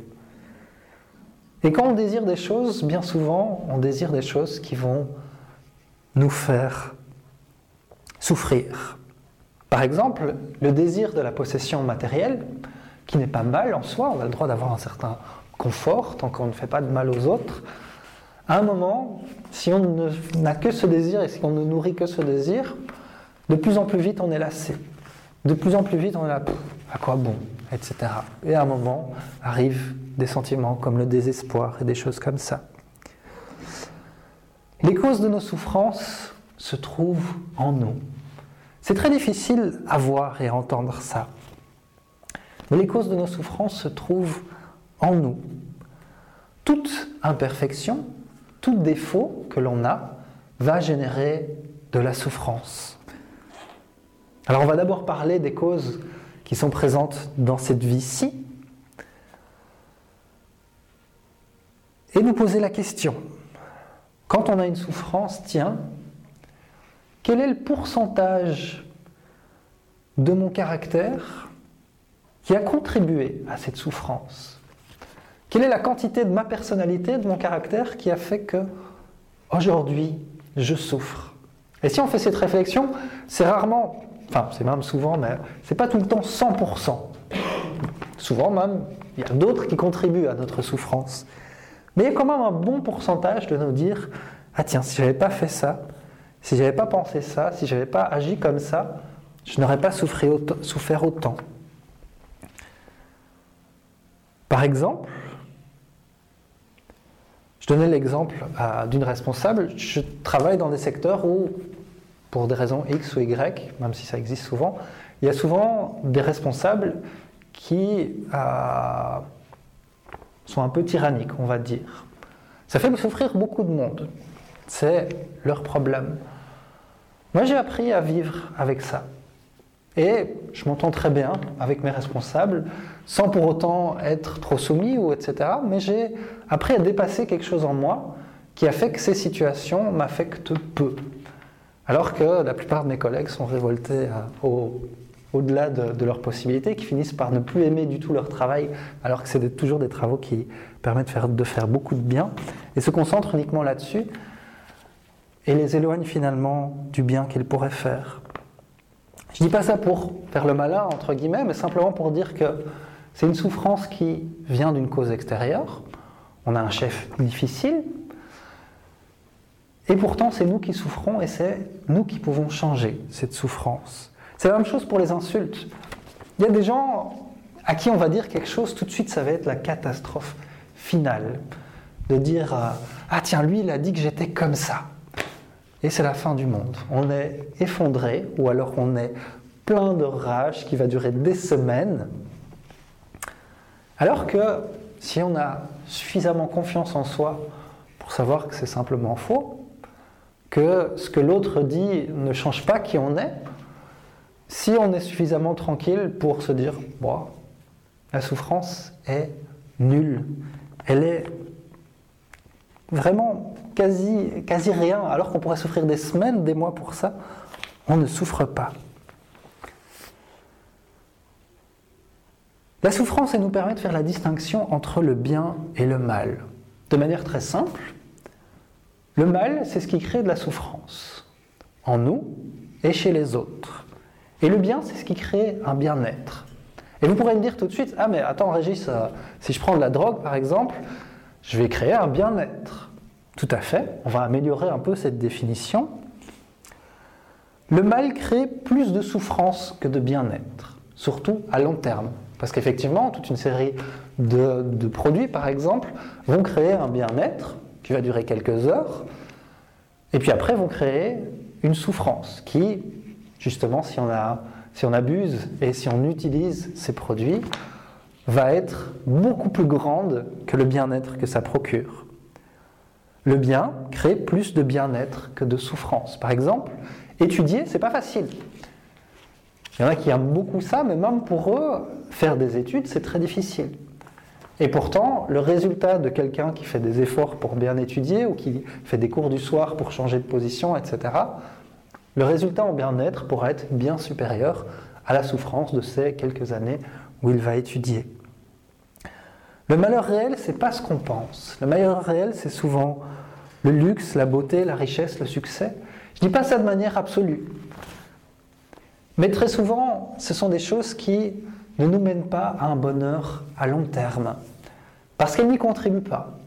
Et quand on désire des choses, bien souvent, on désire des choses qui vont nous faire souffrir. Par exemple, le désir de la possession matérielle, qui n'est pas mal en soi, on a le droit d'avoir un certain confort tant qu'on ne fait pas de mal aux autres. À un moment, si on n'a que ce désir et si on ne nourrit que ce désir, de plus en plus vite, on est lassé. De plus en plus vite, on est là, à quoi bon Etc. Et à un moment, arrivent des sentiments comme le désespoir et des choses comme ça. Les causes de nos souffrances se trouvent en nous. C'est très difficile à voir et à entendre ça. Mais les causes de nos souffrances se trouvent en nous. Toute imperfection, tout défaut que l'on a va générer de la souffrance. Alors on va d'abord parler des causes qui sont présentes dans cette vie-ci et nous poser la question. Quand on a une souffrance, tiens, quel est le pourcentage de mon caractère qui a contribué à cette souffrance? Quelle est la quantité de ma personnalité, de mon caractère qui a fait que aujourd'hui je souffre? Et si on fait cette réflexion, c'est rarement enfin c'est même souvent, mais c'est pas tout le temps 100%. Souvent même, il y a d'autres qui contribuent à notre souffrance. Mais il y a quand même un bon pourcentage de nous dire Ah tiens, si je n'avais pas fait ça, si je n'avais pas pensé ça, si je n'avais pas agi comme ça, je n'aurais pas souffert autant. Par exemple, je donnais l'exemple d'une responsable, je travaille dans des secteurs où, pour des raisons X ou Y, même si ça existe souvent, il y a souvent des responsables qui euh, sont un peu tyranniques, on va dire. Ça fait souffrir beaucoup de monde. C'est leur problème. Moi, j'ai appris à vivre avec ça. Et je m'entends très bien avec mes responsables, sans pour autant être trop soumis ou etc. Mais j'ai appris à dépasser quelque chose en moi qui a fait que ces situations m'affectent peu. Alors que la plupart de mes collègues sont révoltés au, au-delà de, leurs possibilités, qui finissent par ne plus aimer du tout leur travail, alors que c'est toujours des travaux qui permettent de faire, de faire beaucoup de bien, et se concentrent uniquement là-dessus, et les éloignent finalement du bien qu'ils pourraient faire. Je ne dis pas ça pour faire le malin, entre guillemets, mais simplement pour dire que c'est une souffrance qui vient d'une cause extérieure. On a un chef difficile, et pourtant c'est nous qui souffrons, et c'est nous qui pouvons changer cette souffrance. C'est la même chose pour les insultes. Il y a des gens à qui on va dire quelque chose, tout de suite ça va être la catastrophe finale. De dire euh, Ah tiens, lui il a dit que j'étais comme ça. Et c'est la fin du monde. On est effondré ou alors on est plein de rage qui va durer des semaines. Alors que si on a suffisamment confiance en soi pour savoir que c'est simplement faux, que ce que l'autre dit ne change pas qui on est, si on est suffisamment tranquille pour se dire, bon, la souffrance est nulle, elle est vraiment quasi, rien, alors qu'on pourrait souffrir des semaines, des mois pour ça, on ne souffre pas. La souffrance, elle nous permet de faire la distinction entre le bien et le mal. De manière très simple, le mal, c'est ce qui crée de la souffrance, en nous et chez les autres. Et le bien, c'est ce qui crée un bien-être. Et vous pourrez me dire tout de suite, ah mais attends Régis, euh, si je prends de la drogue par exemple, je vais créer un bien-être. Tout à fait, on va améliorer un peu cette définition. Le mal crée plus de souffrance que de bien-être, surtout à long terme. Parce qu'effectivement, toute une série de, de, produits, par exemple, vont créer un bien-être va durer quelques heures, et puis après vont créer une souffrance qui justement, si on, a, si on abuse et si on utilise ces produits, va être beaucoup plus grande que le bien-être que ça procure. Le bien crée plus de bien-être que de souffrance. Par exemple, étudier, c'est pas facile. Il y en a qui aiment beaucoup ça, mais même pour eux, faire des études, c'est très difficile. Et pourtant, le résultat de quelqu'un qui fait des efforts pour bien étudier ou qui fait des cours du soir pour changer de position, etc., le résultat en bien-être pourra être bien supérieur à la souffrance de ces quelques années où il va étudier. Le malheur réel, c'est pas ce qu'on pense. Le malheur réel, c'est souvent le luxe, la beauté, la richesse, le succès. Je dis pas ça de manière absolue. Mais très souvent, ce sont des choses qui ne nous mènent pas à un bonheur à long terme, parce qu'elles n'y contribuent pas.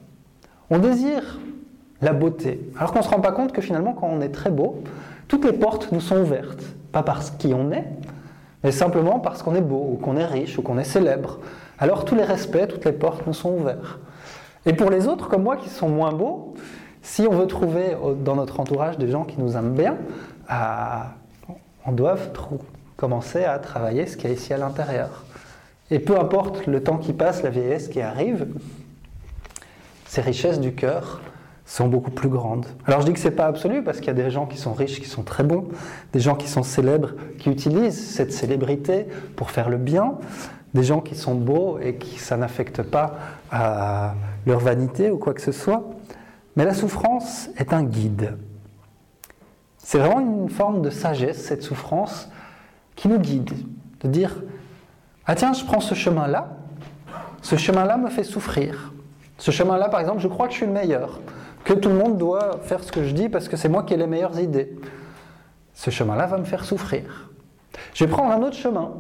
On désire la beauté, alors qu'on ne se rend pas compte que finalement, quand on est très beau, toutes les portes nous sont ouvertes, pas parce qui on est, mais simplement parce qu'on est beau, ou qu'on est riche, ou qu'on est célèbre. Alors tous les respects, toutes les portes nous sont ouvertes. Et pour les autres, comme moi, qui sont moins beaux, si on veut trouver dans notre entourage des gens qui nous aiment bien, on doit commencer à travailler ce qu'il y a ici à l'intérieur. Et peu importe le temps qui passe, la vieillesse qui arrive, ces richesses du cœur sont beaucoup plus grandes. Alors je dis que c'est pas absolu parce qu'il y a des gens qui sont riches, qui sont très bons, des gens qui sont célèbres, qui utilisent cette célébrité pour faire le bien, des gens qui sont beaux et qui ça n'affecte pas à leur vanité ou quoi que ce soit. Mais la souffrance est un guide. C'est vraiment une forme de sagesse, cette souffrance, qui nous guide. De dire, ah tiens, je prends ce chemin-là, ce chemin-là me fait souffrir. Ce chemin-là, par exemple, je crois que je suis le meilleur que tout le monde doit faire ce que je dis parce que c'est moi qui ai les meilleures idées. Ce chemin-là va me faire souffrir. Je vais prendre un autre chemin.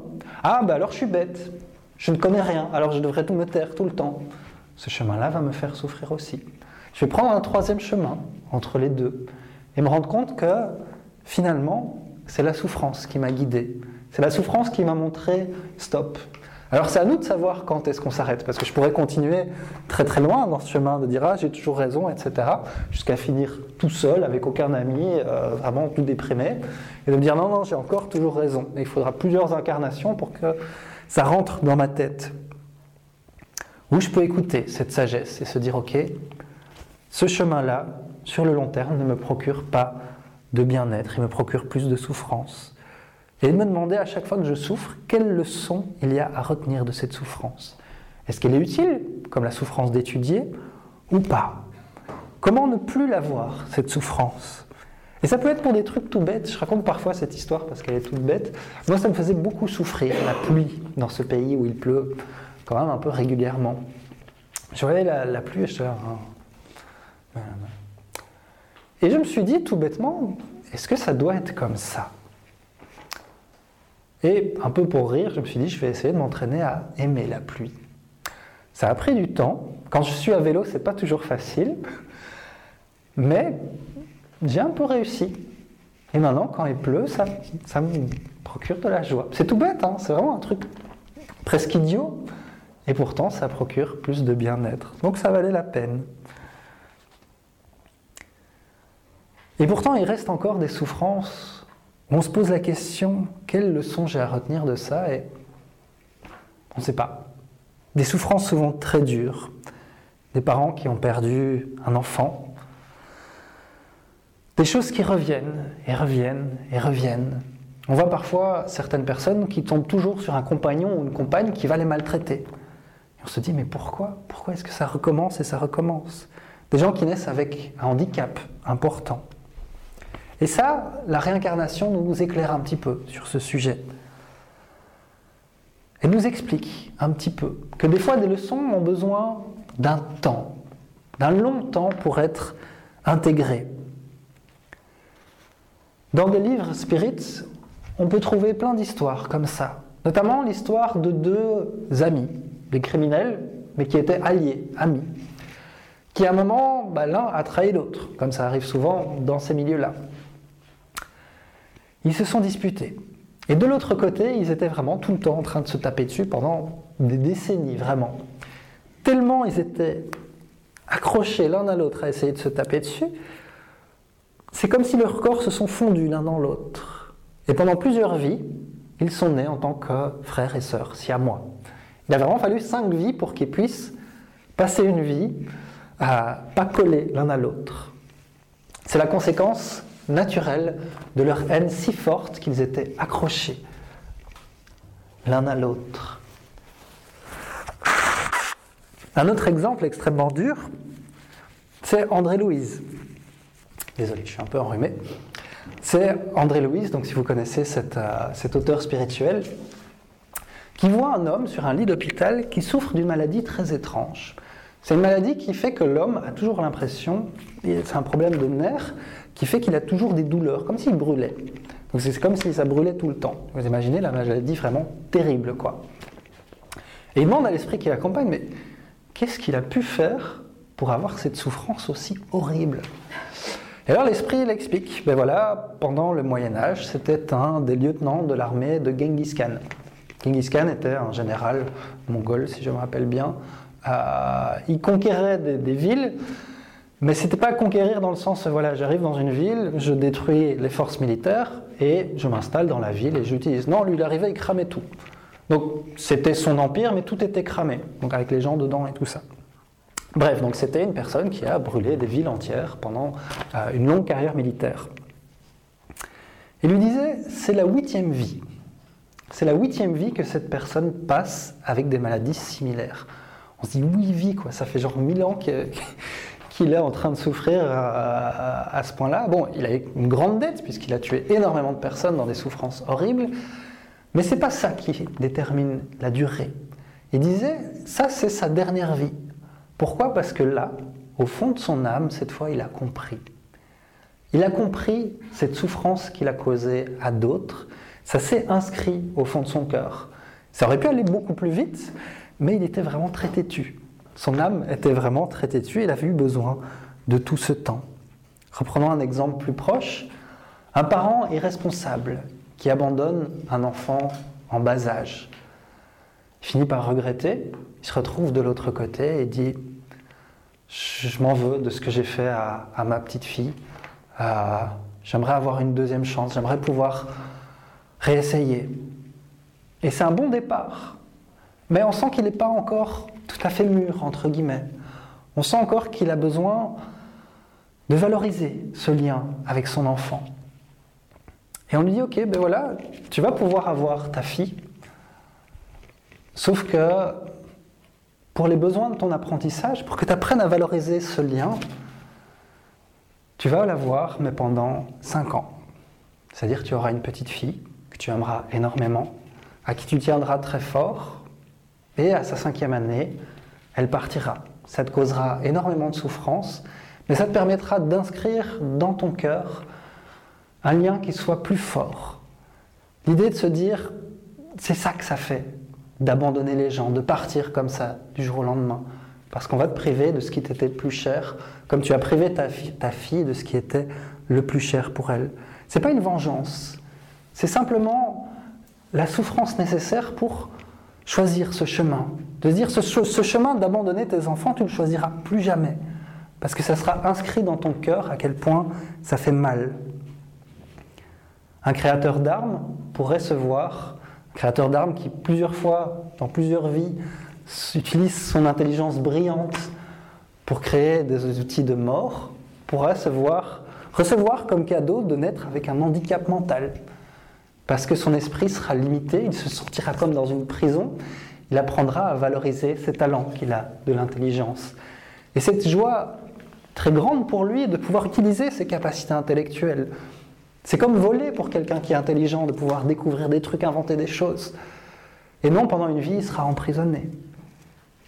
Ah, ben alors je suis bête. Je ne connais rien, alors je devrais tout me taire tout le temps. Ce chemin-là va me faire souffrir aussi. Je vais prendre un troisième chemin entre les deux et me rendre compte que finalement, c'est la souffrance qui m'a guidé. C'est la souffrance qui m'a montré stop. Alors c'est à nous de savoir quand est-ce qu'on s'arrête, parce que je pourrais continuer très très loin dans ce chemin de dire ah j'ai toujours raison, etc., jusqu'à finir tout seul avec aucun ami, euh, vraiment tout déprimé, et de me dire non non j'ai encore toujours raison. Il faudra plusieurs incarnations pour que ça rentre dans ma tête. Où je peux écouter cette sagesse et se dire ok, ce chemin-là, sur le long terme, ne me procure pas de bien-être, il me procure plus de souffrance. Et me demander à chaque fois que je souffre, quelle leçon il y a à retenir de cette souffrance. Est-ce qu'elle est utile, comme la souffrance d'étudier, ou pas? Comment ne plus la voir, cette souffrance? Et ça peut être pour des trucs tout bêtes. Je raconte parfois cette histoire parce qu'elle est toute bête. Moi, ça me faisait beaucoup souffrir, la pluie, dans ce pays où il pleut quand même un peu régulièrement. Je voyais la, pluie et je hein. Et je me suis dit tout bêtement, est-ce que ça doit être comme ça? Et un peu pour rire, je me suis dit, je vais essayer de m'entraîner à aimer la pluie. Ça a pris du temps. Quand je suis à vélo, c'est pas toujours facile, mais j'ai un peu réussi. Et maintenant, quand il pleut, ça, ça me procure de la joie. C'est tout bête, hein c'est vraiment un truc presque idiot, et pourtant ça procure plus de bien-être. Donc ça valait la peine. Et pourtant, il reste encore des souffrances. On se pose la question, quelle leçon j'ai à retenir de ça Et on ne sait pas. Des souffrances souvent très dures. Des parents qui ont perdu un enfant. Des choses qui reviennent et reviennent et reviennent. On voit parfois certaines personnes qui tombent toujours sur un compagnon ou une compagne qui va les maltraiter. On se dit, mais pourquoi? Pourquoi est-ce que ça recommence et ça recommence? Des gens qui naissent avec un handicap important. Et ça, la réincarnation nous éclaire un petit peu sur ce sujet. Elle nous explique un petit peu que des fois des leçons ont besoin d'un temps, d'un long temps pour être intégrées. Dans des livres spirites, on peut trouver plein d'histoires comme ça, notamment l'histoire de deux amis, des criminels, mais qui étaient alliés, amis, qui à un moment, bah, l'un a trahi l'autre, comme ça arrive souvent dans ces milieux-là. Ils se sont disputés. Et de l'autre côté, ils étaient vraiment tout le temps en train de se taper dessus pendant des décennies, vraiment. Tellement ils étaient accrochés l'un à l'autre à essayer de se taper dessus, c'est comme si leurs corps se sont fondus l'un dans l'autre. Et pendant plusieurs vies, ils sont nés en tant que frères et sœurs, si à moi. Il a vraiment fallu cinq vies pour qu'ils puissent passer une vie à pas coller l'un à l'autre. C'est la conséquence naturelle de leur haine si forte qu'ils étaient accrochés l'un à l'autre. Un autre exemple extrêmement dur, c'est André-Louise. Désolé, je suis un peu enrhumé. C'est André-Louise, donc si vous connaissez cet, euh, cet auteur spirituel, qui voit un homme sur un lit d'hôpital qui souffre d'une maladie très étrange. C'est une maladie qui fait que l'homme a toujours l'impression, c'est un problème de nerfs, qui fait qu'il a toujours des douleurs, comme s'il brûlait. Donc c'est comme si ça brûlait tout le temps. Vous imaginez la maladie vraiment terrible, quoi. Et il demande à l'esprit qui l'accompagne, mais qu'est-ce qu'il a pu faire pour avoir cette souffrance aussi horrible? Et alors l'esprit l'explique. Ben voilà, pendant le Moyen Âge, c'était un des lieutenants de l'armée de Genghis Khan. Genghis Khan était un général mongol, si je me rappelle bien. Euh, il conquérait des villes mais c'était pas conquérir dans le sens, voilà, j'arrive dans une ville, je détruis les forces militaires et je m'installe dans la ville et j'utilise. Non, lui, il arrivait, il cramait tout. Donc c'était son empire, mais tout était cramé, donc avec les gens dedans et tout ça. Bref, donc c'était une personne qui a brûlé des villes entières pendant euh, une longue carrière militaire. Il lui disait, c'est la huitième vie. C'est la huitième vie que cette personne passe avec des maladies similaires. On se dit, oui, vie, quoi, ça fait genre mille ans que qu'il est en train de souffrir à, ce point-là. Bon, il a une grande dette puisqu'il a tué énormément de personnes dans des souffrances horribles, mais c'est pas ça qui détermine la durée. Il disait, ça c'est sa dernière vie. Pourquoi? Parce que là, au fond de son âme, cette fois, il a compris. Il a compris cette souffrance qu'il a causée à d'autres. Ça s'est inscrit au fond de son cœur. Ça aurait pu aller beaucoup plus vite, mais il était vraiment très têtu. Son âme était vraiment très têtue, il avait eu besoin de tout ce temps. Reprenons un exemple plus proche. Un parent irresponsable qui abandonne un enfant en bas âge. Il finit par regretter, il se retrouve de l'autre côté et dit Je m'en veux de ce que j'ai fait à, ma petite fille. Euh, j'aimerais avoir une deuxième chance, j'aimerais pouvoir réessayer. Et c'est un bon départ. Mais on sent qu'il n'est pas encore tout à fait mûr, entre guillemets. On sent encore qu'il a besoin de valoriser ce lien avec son enfant. Et on lui dit, ok, ben voilà, tu vas pouvoir avoir ta fille, sauf que pour les besoins de ton apprentissage, pour que tu apprennes à valoriser ce lien, tu vas l'avoir, mais pendant 5 ans. C'est-à-dire tu auras une petite fille que tu aimeras énormément, à qui tu tiendras très fort, et à sa cinquième année, elle partira. Ça te causera énormément de souffrance, mais ça te permettra d'inscrire dans ton cœur un lien qui soit plus fort. L'idée de se dire, c'est ça que ça fait, d'abandonner les gens, de partir comme ça du jour au lendemain, parce qu'on va te priver de ce qui t'était le plus cher, comme tu as privé ta, ta fille de ce qui était le plus cher pour elle. C'est pas une vengeance, c'est simplement la souffrance nécessaire pour choisir ce chemin, de dire ce, chemin d'abandonner tes enfants, tu ne le choisiras plus jamais, parce que ça sera inscrit dans ton cœur à quel point ça fait mal. Un créateur d'armes pourrait se voir, un créateur d'armes qui plusieurs fois, dans plusieurs vies, utilise son intelligence brillante pour créer des outils de mort, pourrait se voir, recevoir comme cadeau de naître avec un handicap mental parce que son esprit sera limité, il se sentira comme dans une prison, il apprendra à valoriser ses talents qu'il a, de l'intelligence. Et cette joie très grande pour lui de pouvoir utiliser ses capacités intellectuelles. C'est comme voler pour quelqu'un qui est intelligent, de pouvoir découvrir des trucs, inventer des choses. Et non, pendant une vie, il sera emprisonné.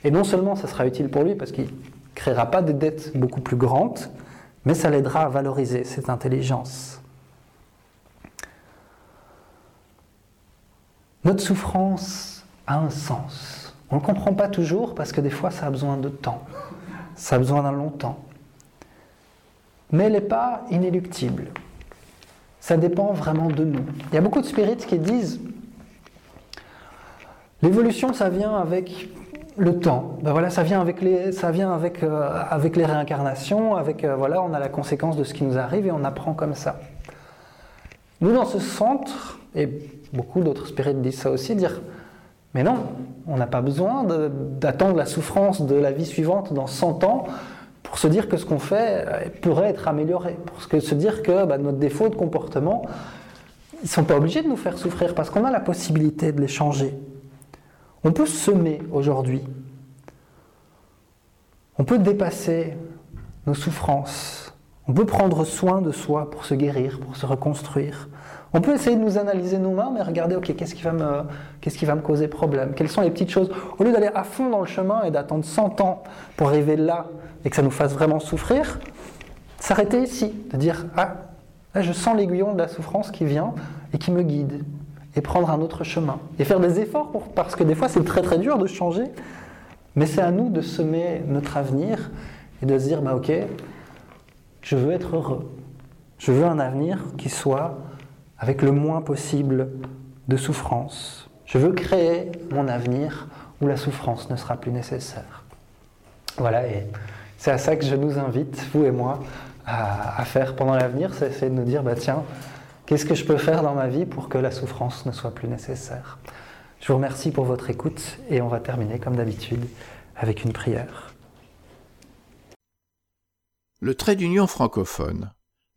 Et non seulement ça sera utile pour lui parce qu'il ne créera pas des dettes beaucoup plus grandes, mais ça l'aidera à valoriser cette intelligence. Notre souffrance a un sens. On ne le comprend pas toujours parce que des fois ça a besoin de temps, ça a besoin d'un long temps. Mais elle n'est pas inéluctible. Ça dépend vraiment de nous. Il y a beaucoup de spirites qui disent l'évolution ça vient avec le temps. Ben voilà, ça vient avec les, euh, réincarnations, avec euh, voilà, on a la conséquence de ce qui nous arrive et on apprend comme ça. Nous dans ce centre, et beaucoup d'autres spirites disent ça aussi, dire mais non, on n'a pas besoin d'attendre la souffrance de la vie suivante dans 100 ans pour se dire que ce qu'on fait euh, pourrait être amélioré, pour se dire que bah, notre défaut de comportement, ils ne sont pas obligés de nous faire souffrir parce qu'on a la possibilité de les changer. On peut semer aujourd'hui. On peut dépasser nos souffrances. On peut prendre soin de soi pour se guérir, pour se reconstruire. On peut essayer de nous analyser nous-mêmes et regarder, ok, qu'est-ce qui, va me, qu'est-ce qui va me causer problème? Quelles sont les petites choses? Au lieu d'aller à fond dans le chemin et d'attendre 100 ans pour arriver là et que ça nous fasse vraiment souffrir, s'arrêter ici, de dire, ah, là je sens l'aiguillon de la souffrance qui vient et qui me guide, et prendre un autre chemin. Et faire des efforts pour, parce que des fois c'est très très dur de changer, mais c'est à nous de semer notre avenir et de se dire, bah ok, je veux être heureux. Je veux un avenir qui soit avec le moins possible de souffrance. Je veux créer mon avenir où la souffrance ne sera plus nécessaire. Voilà, et c'est à ça que je nous invite, vous et moi, à, faire pendant l'avenir, c'est de nous dire, bah tiens, qu'est-ce que je peux faire dans ma vie pour que la souffrance ne soit plus nécessaire? Je vous remercie pour votre écoute et on va terminer comme d'habitude avec une prière. Le trait d'union francophone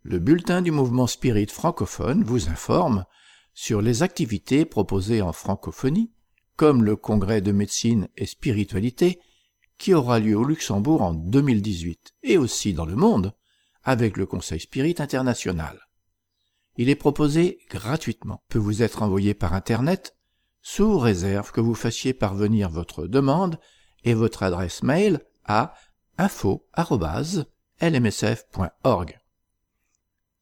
le bulletin du mouvement spirit francophone vous informe sur les activités proposées en francophonie, comme le congrès de médecine et spiritualité qui aura lieu au Luxembourg en 2018 et aussi dans le monde avec le Conseil Spirit International. Il est proposé gratuitement, peut vous être envoyé par Internet sous réserve que vous fassiez parvenir votre demande et votre adresse mail à info.lmsf.org.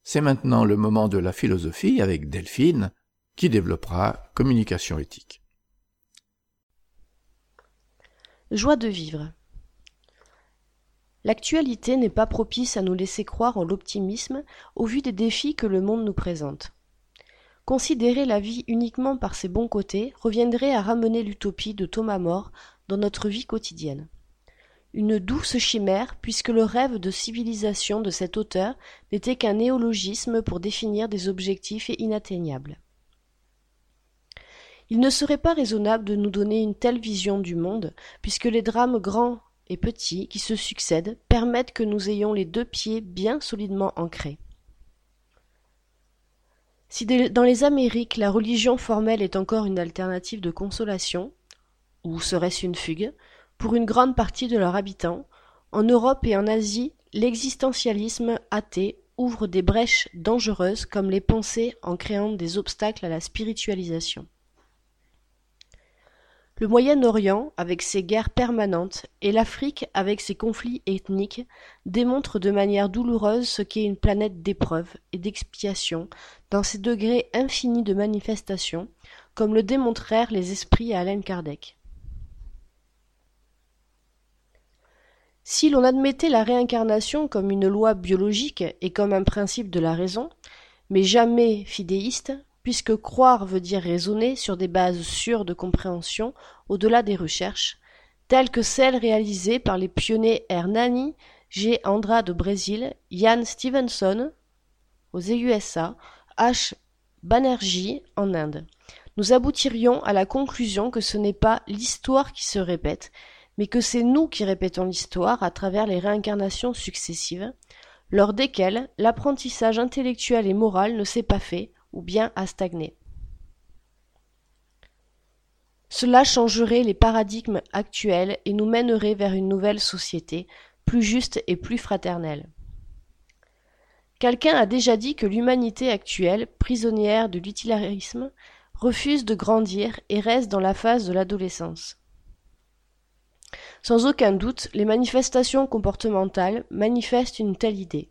C'est maintenant le moment de la philosophie avec Delphine, qui développera communication éthique. Joie de vivre. L'actualité n'est pas propice à nous laisser croire en l'optimisme au vu des défis que le monde nous présente. Considérer la vie uniquement par ses bons côtés reviendrait à ramener l'utopie de Thomas More dans notre vie quotidienne. Une douce chimère, puisque le rêve de civilisation de cet auteur n'était qu'un néologisme pour définir des objectifs inatteignables. Il ne serait pas raisonnable de nous donner une telle vision du monde, puisque les drames grands et petits qui se succèdent permettent que nous ayons les deux pieds bien solidement ancrés. Si dans les Amériques la religion formelle est encore une alternative de consolation, ou serait-ce une fugue, pour une grande partie de leurs habitants, en Europe et en Asie, l'existentialisme athée ouvre des brèches dangereuses comme les pensées en créant des obstacles à la spiritualisation. Le Moyen-Orient, avec ses guerres permanentes, et l'Afrique, avec ses conflits ethniques, démontrent de manière douloureuse ce qu'est une planète d'épreuves et d'expiation dans ses degrés infinis de manifestation, comme le démontrèrent les esprits à Alain Kardec. Si l'on admettait la réincarnation comme une loi biologique et comme un principe de la raison, mais jamais fidéiste, puisque croire veut dire raisonner sur des bases sûres de compréhension au-delà des recherches, telles que celles réalisées par les pionniers Hernani, G. Andrade au Brésil, Ian Stevenson aux USA, H. Banerjee en Inde. Nous aboutirions à la conclusion que ce n'est pas l'histoire qui se répète, mais que c'est nous qui répétons l'histoire à travers les réincarnations successives, lors desquelles l'apprentissage intellectuel et moral ne s'est pas fait, ou bien à stagner. Cela changerait les paradigmes actuels et nous mènerait vers une nouvelle société, plus juste et plus fraternelle. Quelqu'un a déjà dit que l'humanité actuelle, prisonnière de l'utilitarisme, refuse de grandir et reste dans la phase de l'adolescence. Sans aucun doute, les manifestations comportementales manifestent une telle idée.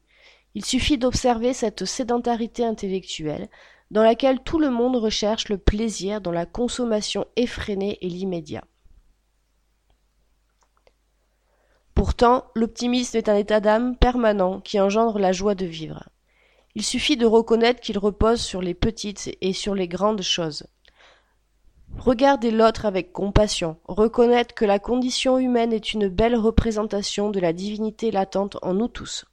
Il suffit d'observer cette sédentarité intellectuelle, dans laquelle tout le monde recherche le plaisir dans la consommation effrénée et l'immédiat. Pourtant, l'optimisme est un état d'âme permanent qui engendre la joie de vivre. Il suffit de reconnaître qu'il repose sur les petites et sur les grandes choses. Regarder l'autre avec compassion, reconnaître que la condition humaine est une belle représentation de la divinité latente en nous tous.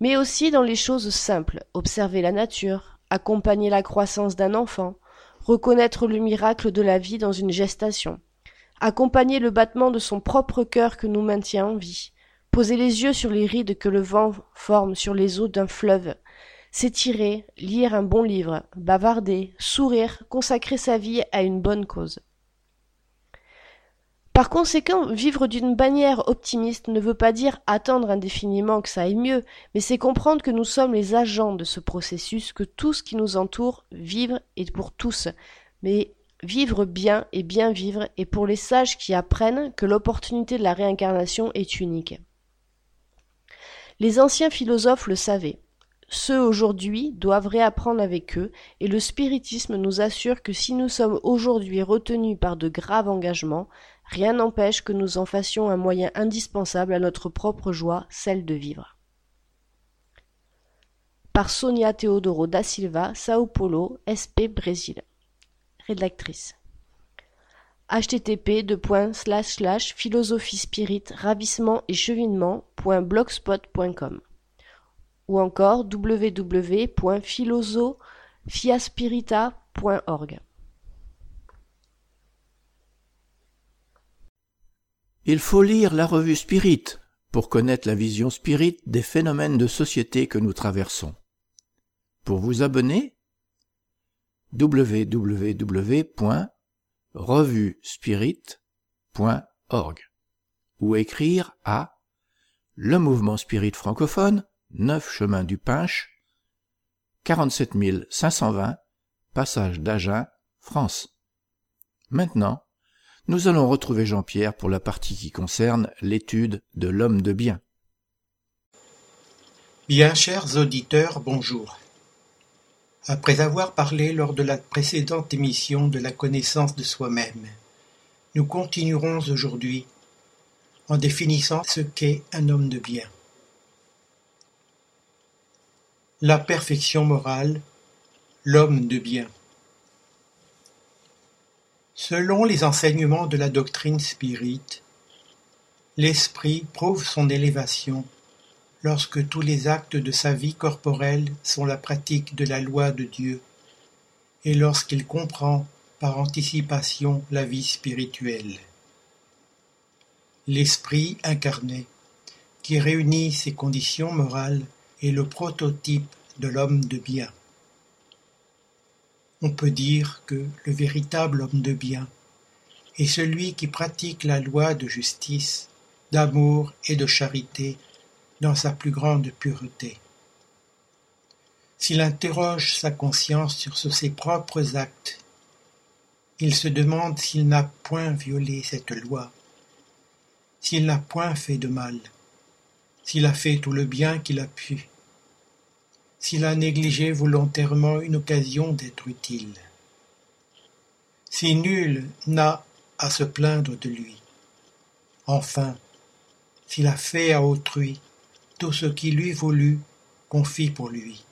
Mais aussi dans les choses simples, observer la nature, accompagner la croissance d'un enfant, reconnaître le miracle de la vie dans une gestation, accompagner le battement de son propre cœur que nous maintient en vie, poser les yeux sur les rides que le vent forme sur les eaux d'un fleuve, s'étirer, lire un bon livre, bavarder, sourire, consacrer sa vie à une bonne cause. Par conséquent, vivre d'une manière optimiste ne veut pas dire attendre indéfiniment que ça aille mieux, mais c'est comprendre que nous sommes les agents de ce processus, que tout ce qui nous entoure, vivre est pour tous. Mais vivre bien et bien vivre est pour les sages qui apprennent que l'opportunité de la réincarnation est unique. Les anciens philosophes le savaient. Ceux aujourd'hui doivent réapprendre avec eux, et le spiritisme nous assure que si nous sommes aujourd'hui retenus par de graves engagements, Rien n'empêche que nous en fassions un moyen indispensable à notre propre joie, celle de vivre. Par Sonia Teodoro da Silva, Sao Paulo, SP Brésil. Rédactrice. http philosophie spirit ravissement et cheminement.blogspot.com ou encore www.philosophiaspirita.org. Il faut lire la revue Spirit pour connaître la vision spirit des phénomènes de société que nous traversons. Pour vous abonner, www.revuespirit.org ou écrire à Le Mouvement Spirit francophone, 9 chemin du Pinche, 47 520, passage d'Agen, France. Maintenant, nous allons retrouver Jean-Pierre pour la partie qui concerne l'étude de l'homme de bien. Bien chers auditeurs, bonjour. Après avoir parlé lors de la précédente émission de la connaissance de soi-même, nous continuerons aujourd'hui en définissant ce qu'est un homme de bien. La perfection morale, l'homme de bien. Selon les enseignements de la doctrine spirite, l'esprit prouve son élévation lorsque tous les actes de sa vie corporelle sont la pratique de la loi de Dieu, et lorsqu'il comprend par anticipation la vie spirituelle. L'esprit incarné, qui réunit ces conditions morales, est le prototype de l'homme de bien. On peut dire que le véritable homme de bien est celui qui pratique la loi de justice, d'amour et de charité dans sa plus grande pureté. S'il interroge sa conscience sur ses propres actes, il se demande s'il n'a point violé cette loi, s'il n'a point fait de mal, s'il a fait tout le bien qu'il a pu, s'il a négligé volontairement une occasion d'être utile. Si nul n'a à se plaindre de lui. Enfin, s'il a fait à autrui tout ce qui lui voulut qu'on fit pour lui.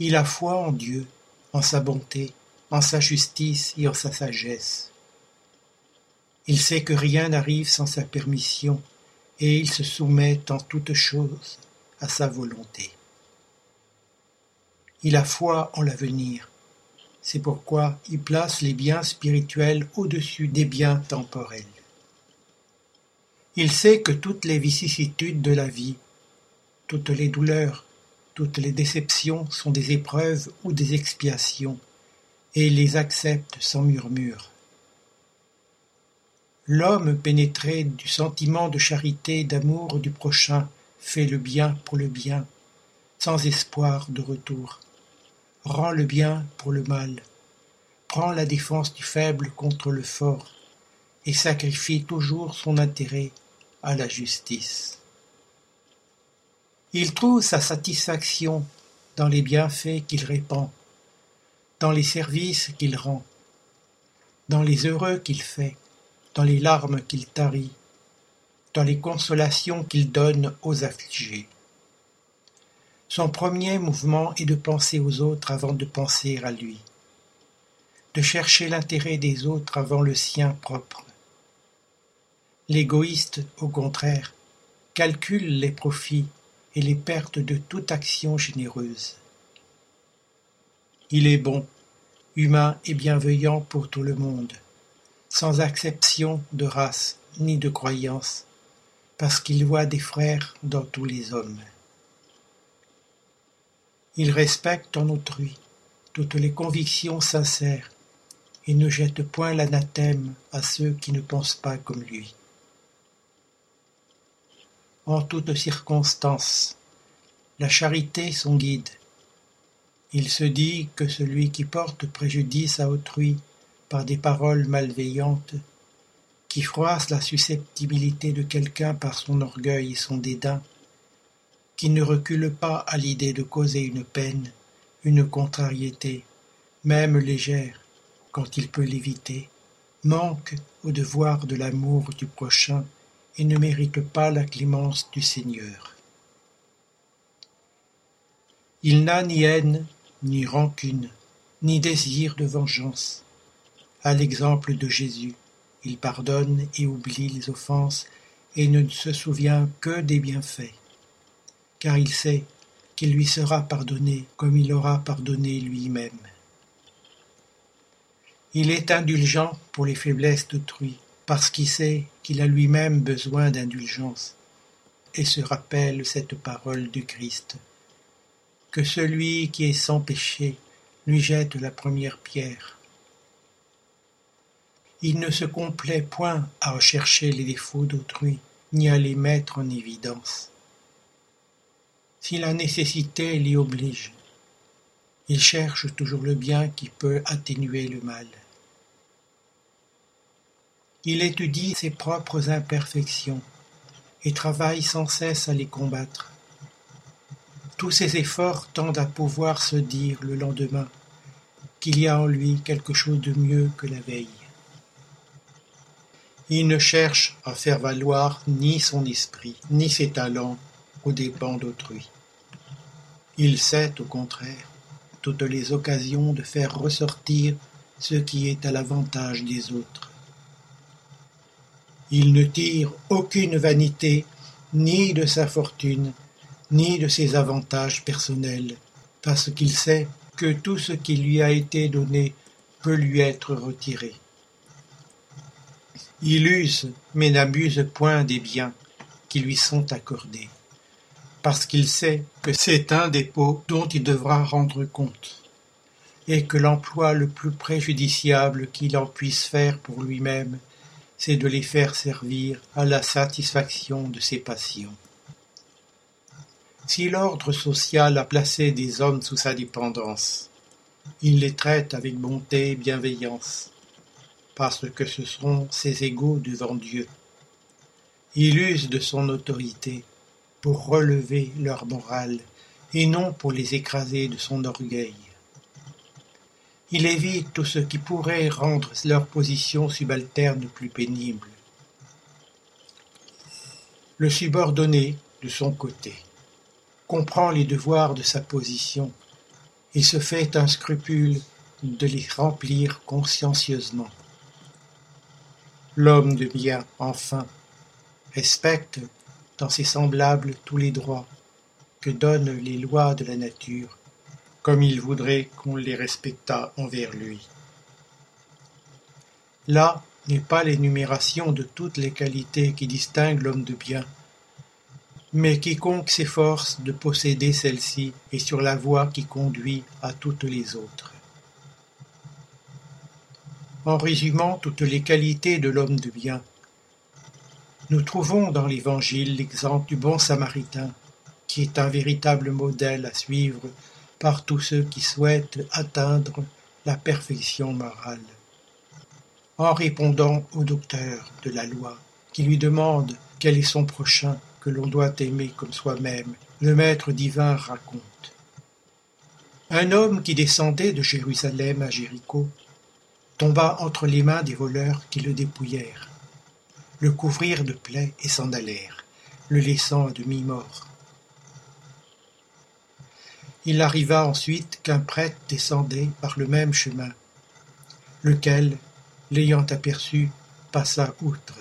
Il a foi en Dieu, en sa bonté, en sa justice et en sa sagesse. Il sait que rien n'arrive sans sa permission, et il se soumet en toutes choses à sa volonté. Il a foi en l'avenir, c'est pourquoi il place les biens spirituels au-dessus des biens temporels. Il sait que toutes les vicissitudes de la vie, toutes les douleurs, toutes les déceptions sont des épreuves ou des expiations, et les accepte sans murmure. L'homme pénétré du sentiment de charité d'amour du prochain fait le bien pour le bien, sans espoir de retour, rend le bien pour le mal, prend la défense du faible contre le fort, et sacrifie toujours son intérêt à la justice. Il trouve sa satisfaction dans les bienfaits qu'il répand, dans les services qu'il rend, dans les heureux qu'il fait, dans les larmes qu'il tarit, dans les consolations qu'il donne aux affligés. Son premier mouvement est de penser aux autres avant de penser à lui, de chercher l'intérêt des autres avant le sien propre, L'égoïste, au contraire, calcule les profits et les pertes de toute action généreuse. Il est bon, humain et bienveillant pour tout le monde, sans exception de race ni de croyance, parce qu'il voit des frères dans tous les hommes. Il respecte en autrui toutes les convictions sincères et ne jette point l'anathème à ceux qui ne pensent pas comme lui en toutes circonstances. La charité son guide. Il se dit que celui qui porte préjudice à autrui par des paroles malveillantes, qui froisse la susceptibilité de quelqu'un par son orgueil et son dédain, qui ne recule pas à l'idée de causer une peine, une contrariété, même légère, quand il peut l'éviter, manque au devoir de l'amour du prochain et ne mérite pas la clémence du Seigneur. Il n'a ni haine, ni rancune, ni désir de vengeance. À l'exemple de Jésus, il pardonne et oublie les offenses et ne se souvient que des bienfaits, car il sait qu'il lui sera pardonné comme il aura pardonné lui-même. Il est indulgent pour les faiblesses d'autrui, parce qu'il sait qu'il a lui-même besoin d'indulgence, et se rappelle cette parole du Christ, que celui qui est sans péché lui jette la première pierre. Il ne se complaît point à rechercher les défauts d'autrui, ni à les mettre en évidence. Si la nécessité l'y oblige, il cherche toujours le bien qui peut atténuer le mal. Il étudie ses propres imperfections et travaille sans cesse à les combattre. Tous ses efforts tendent à pouvoir se dire le lendemain qu'il y a en lui quelque chose de mieux que la veille. Il ne cherche à faire valoir ni son esprit, ni ses talents aux dépens d'autrui. Il sait, au contraire, toutes les occasions de faire ressortir ce qui est à l'avantage des autres. Il ne tire aucune vanité ni de sa fortune, ni de ses avantages personnels, parce qu'il sait que tout ce qui lui a été donné peut lui être retiré. Il use mais n'abuse point des biens qui lui sont accordés, parce qu'il sait que c'est un dépôt dont il devra rendre compte, et que l'emploi le plus préjudiciable qu'il en puisse faire pour lui-même, c'est de les faire servir à la satisfaction de ses passions. Si l'ordre social a placé des hommes sous sa dépendance, il les traite avec bonté et bienveillance, parce que ce sont ses égaux devant Dieu. Il use de son autorité pour relever leur morale et non pour les écraser de son orgueil. Il évite tout ce qui pourrait rendre leur position subalterne plus pénible. Le subordonné, de son côté, comprend les devoirs de sa position et se fait un scrupule de les remplir consciencieusement. L'homme de bien, enfin, respecte dans ses semblables tous les droits que donnent les lois de la nature, comme il voudrait qu'on les respectât envers lui. Là n'est pas l'énumération de toutes les qualités qui distinguent l'homme de bien, mais quiconque s'efforce de posséder celle-ci est sur la voie qui conduit à toutes les autres. En résumant toutes les qualités de l'homme de bien, nous trouvons dans l'Évangile l'exemple du bon samaritain, qui est un véritable modèle à suivre par tous ceux qui souhaitent atteindre la perfection morale. En répondant au docteur de la loi, qui lui demande quel est son prochain, que l'on doit aimer comme soi-même, le Maître divin raconte. Un homme qui descendait de Jérusalem à Jéricho tomba entre les mains des voleurs qui le dépouillèrent, le couvrirent de plaies et s'en allèrent, le laissant à demi-mort. Il arriva ensuite qu'un prêtre descendait par le même chemin, lequel, l'ayant aperçu, passa outre.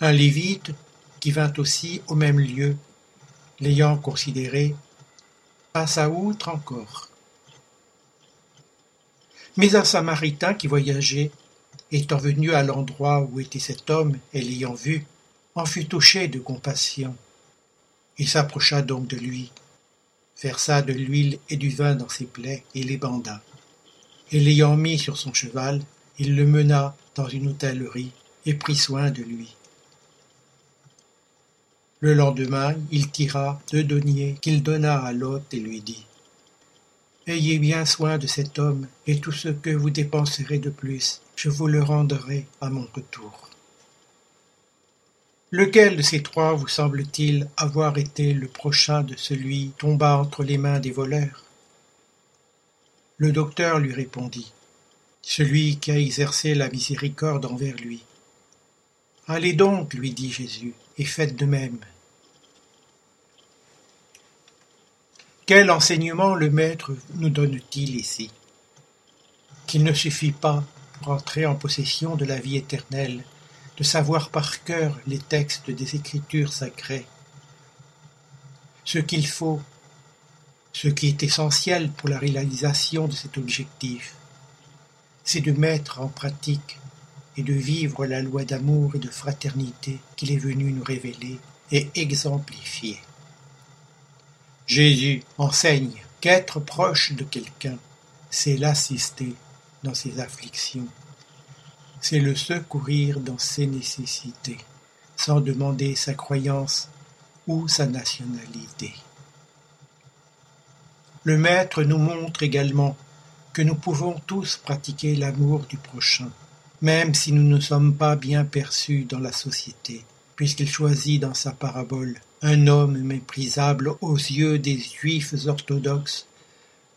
Un Lévite, qui vint aussi au même lieu, l'ayant considéré, passa outre encore. Mais un Samaritain qui voyageait, étant venu à l'endroit où était cet homme et l'ayant vu, en fut touché de compassion. Il s'approcha donc de lui, versa de l'huile et du vin dans ses plaies et les banda. Et l'ayant mis sur son cheval, il le mena dans une hôtellerie et prit soin de lui. Le lendemain, il tira deux deniers qu'il donna à l'hôte et lui dit Ayez bien soin de cet homme, et tout ce que vous dépenserez de plus, je vous le rendrai à mon retour. Lequel de ces trois vous semble-t-il avoir été le prochain de celui tomba entre les mains des voleurs? Le docteur lui répondit Celui qui a exercé la miséricorde envers lui. Allez donc, lui dit Jésus, et faites de même. Quel enseignement le Maître nous donne-t-il ici? Qu'il ne suffit pas, pour entrer en possession de la vie éternelle, de savoir par cœur les textes des Écritures sacrées. Ce qu'il faut, ce qui est essentiel pour la réalisation de cet objectif, c'est de mettre en pratique et de vivre la loi d'amour et de fraternité qu'il est venu nous révéler et exemplifier. Jésus enseigne qu'être proche de quelqu'un, c'est l'assister dans ses afflictions, c'est le secourir dans ses nécessités, sans demander sa croyance ou sa nationalité. Le Maître nous montre également que nous pouvons tous pratiquer l'amour du prochain, même si nous ne sommes pas bien perçus dans la société, puisqu'il choisit dans sa parabole un homme méprisable aux yeux des juifs orthodoxes,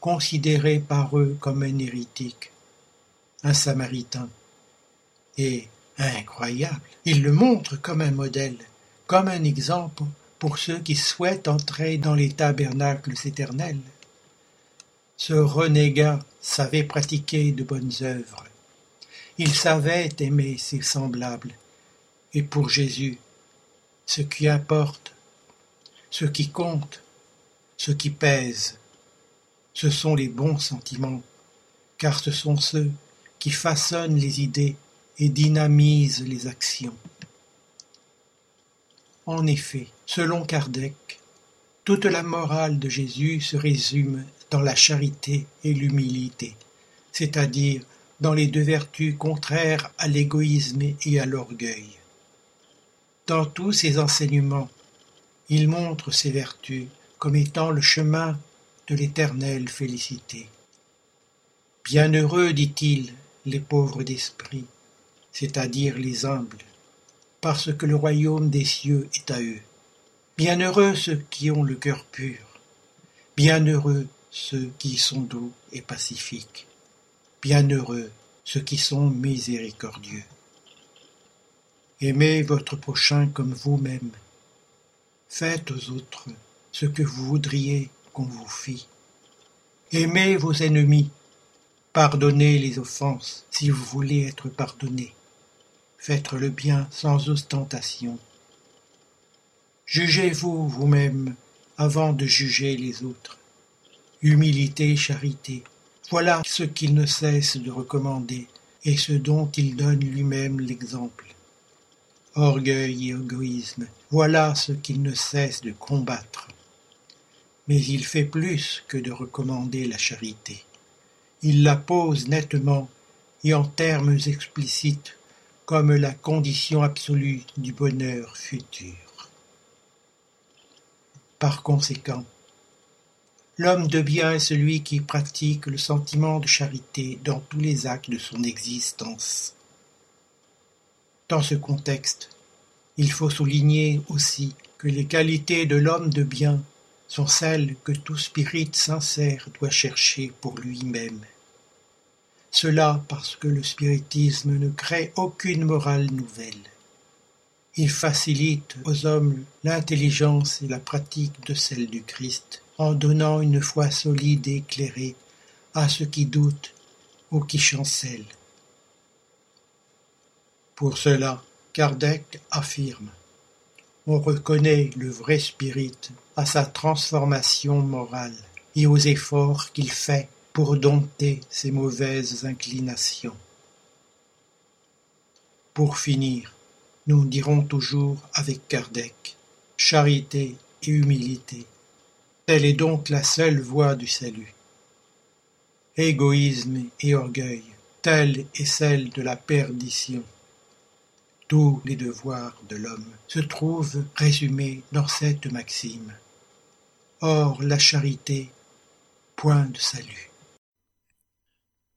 considéré par eux comme un hérétique, un samaritain. Et, incroyable, il le montre comme un modèle, comme un exemple pour ceux qui souhaitent entrer dans les tabernacles éternels. Ce renégat savait pratiquer de bonnes œuvres. Il savait aimer ses semblables. Et pour Jésus, ce qui importe, ce qui compte, ce qui pèse, ce sont les bons sentiments, car ce sont ceux qui façonnent les idées et dynamisent les actions. En effet, selon Kardec, toute la morale de Jésus se résume dans la charité et l'humilité, c'est-à-dire dans les deux vertus contraires à l'égoïsme et à l'orgueil. Dans tous ses enseignements, il montre ces vertus comme étant le chemin de l'éternelle félicité. Bienheureux, dit-il, les pauvres d'esprit, c'est-à-dire les humbles, parce que le royaume des cieux est à eux. Bienheureux ceux qui ont le cœur pur, bienheureux ceux qui sont doux et pacifiques, bienheureux ceux qui sont miséricordieux. Aimez votre prochain comme vous-même. Faites aux autres ce que vous voudriez qu'on vous fît. Aimez vos ennemis. Pardonnez les offenses si vous voulez être pardonné. Faites le bien sans ostentation. Jugez-vous vous-même avant de juger les autres. Humilité, charité, voilà ce qu'il ne cesse de recommander et ce dont il donne lui-même l'exemple. Orgueil et égoïsme, voilà ce qu'il ne cesse de combattre. Mais il fait plus que de recommander la charité. Il la pose nettement et en termes explicites comme la condition absolue du bonheur futur. Par conséquent, l'homme de bien est celui qui pratique le sentiment de charité dans tous les actes de son existence. Dans ce contexte, il faut souligner aussi que les qualités de l'homme de bien sont celles que tout spirit sincère doit chercher pour lui-même. Cela parce que le spiritisme ne crée aucune morale nouvelle. Il facilite aux hommes l'intelligence et la pratique de celle du Christ, en donnant une foi solide et éclairée à ceux qui doutent ou qui chancellent. Pour cela, Kardec affirme On reconnaît le vrai spirit à sa transformation morale et aux efforts qu'il fait pour dompter ses mauvaises inclinations. Pour finir, nous dirons toujours avec Kardec charité et humilité. Telle est donc la seule voie du salut. Égoïsme et orgueil, telle est celle de la perdition. Tous les devoirs de l'homme se trouvent résumés dans cette maxime. Or la charité, point de salut.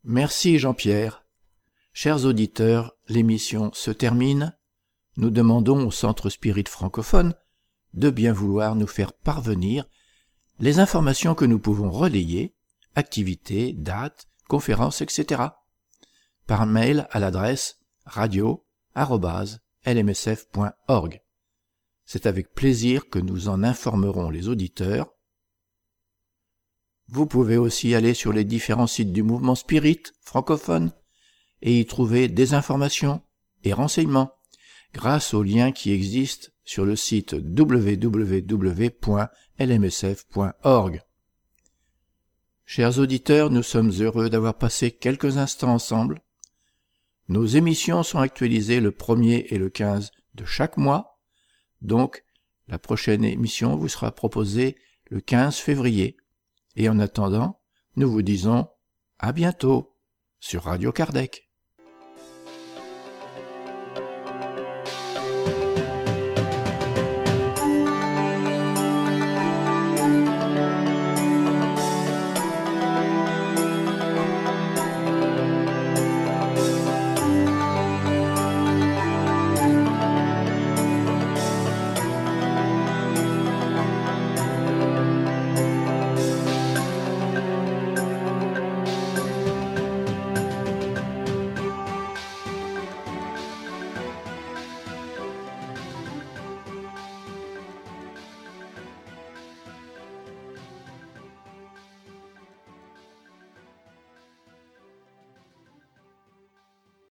Merci Jean-Pierre. Chers auditeurs, l'émission se termine. Nous demandons au Centre Spirit francophone de bien vouloir nous faire parvenir les informations que nous pouvons relayer, activités, dates, conférences, etc. par mail à l'adresse radio-lmsf.org. C'est avec plaisir que nous en informerons les auditeurs vous pouvez aussi aller sur les différents sites du mouvement Spirit francophone et y trouver des informations et renseignements grâce aux liens qui existent sur le site www.lmsf.org. Chers auditeurs, nous sommes heureux d'avoir passé quelques instants ensemble. Nos émissions sont actualisées le 1er et le 15 de chaque mois, donc la prochaine émission vous sera proposée le 15 février. Et en attendant, nous vous disons à bientôt sur Radio Kardec.